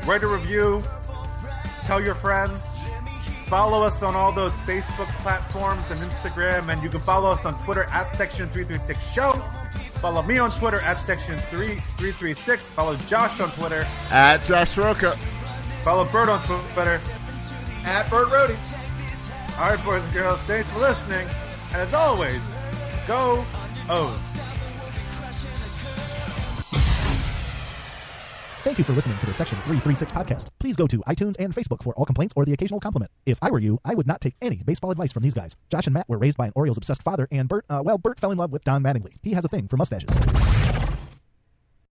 write a review, tell your friends. Follow us on all those Facebook platforms and Instagram, and you can follow us on Twitter at Section336 Show. Follow me on Twitter at Section3336. Follow Josh on Twitter. At Josh Roca. Follow Bert on Twitter. At Burt Rohde. All right, boys and girls, thanks for listening. And as always, go O's. Thank you for listening to the Section 336 podcast. Please go to iTunes and Facebook for all complaints or the occasional compliment. If I were you, I would not take any baseball advice from these guys. Josh and Matt were raised by an Orioles obsessed father, and Bert, uh, well, Bert fell in love with Don Mattingly. He has a thing for mustaches.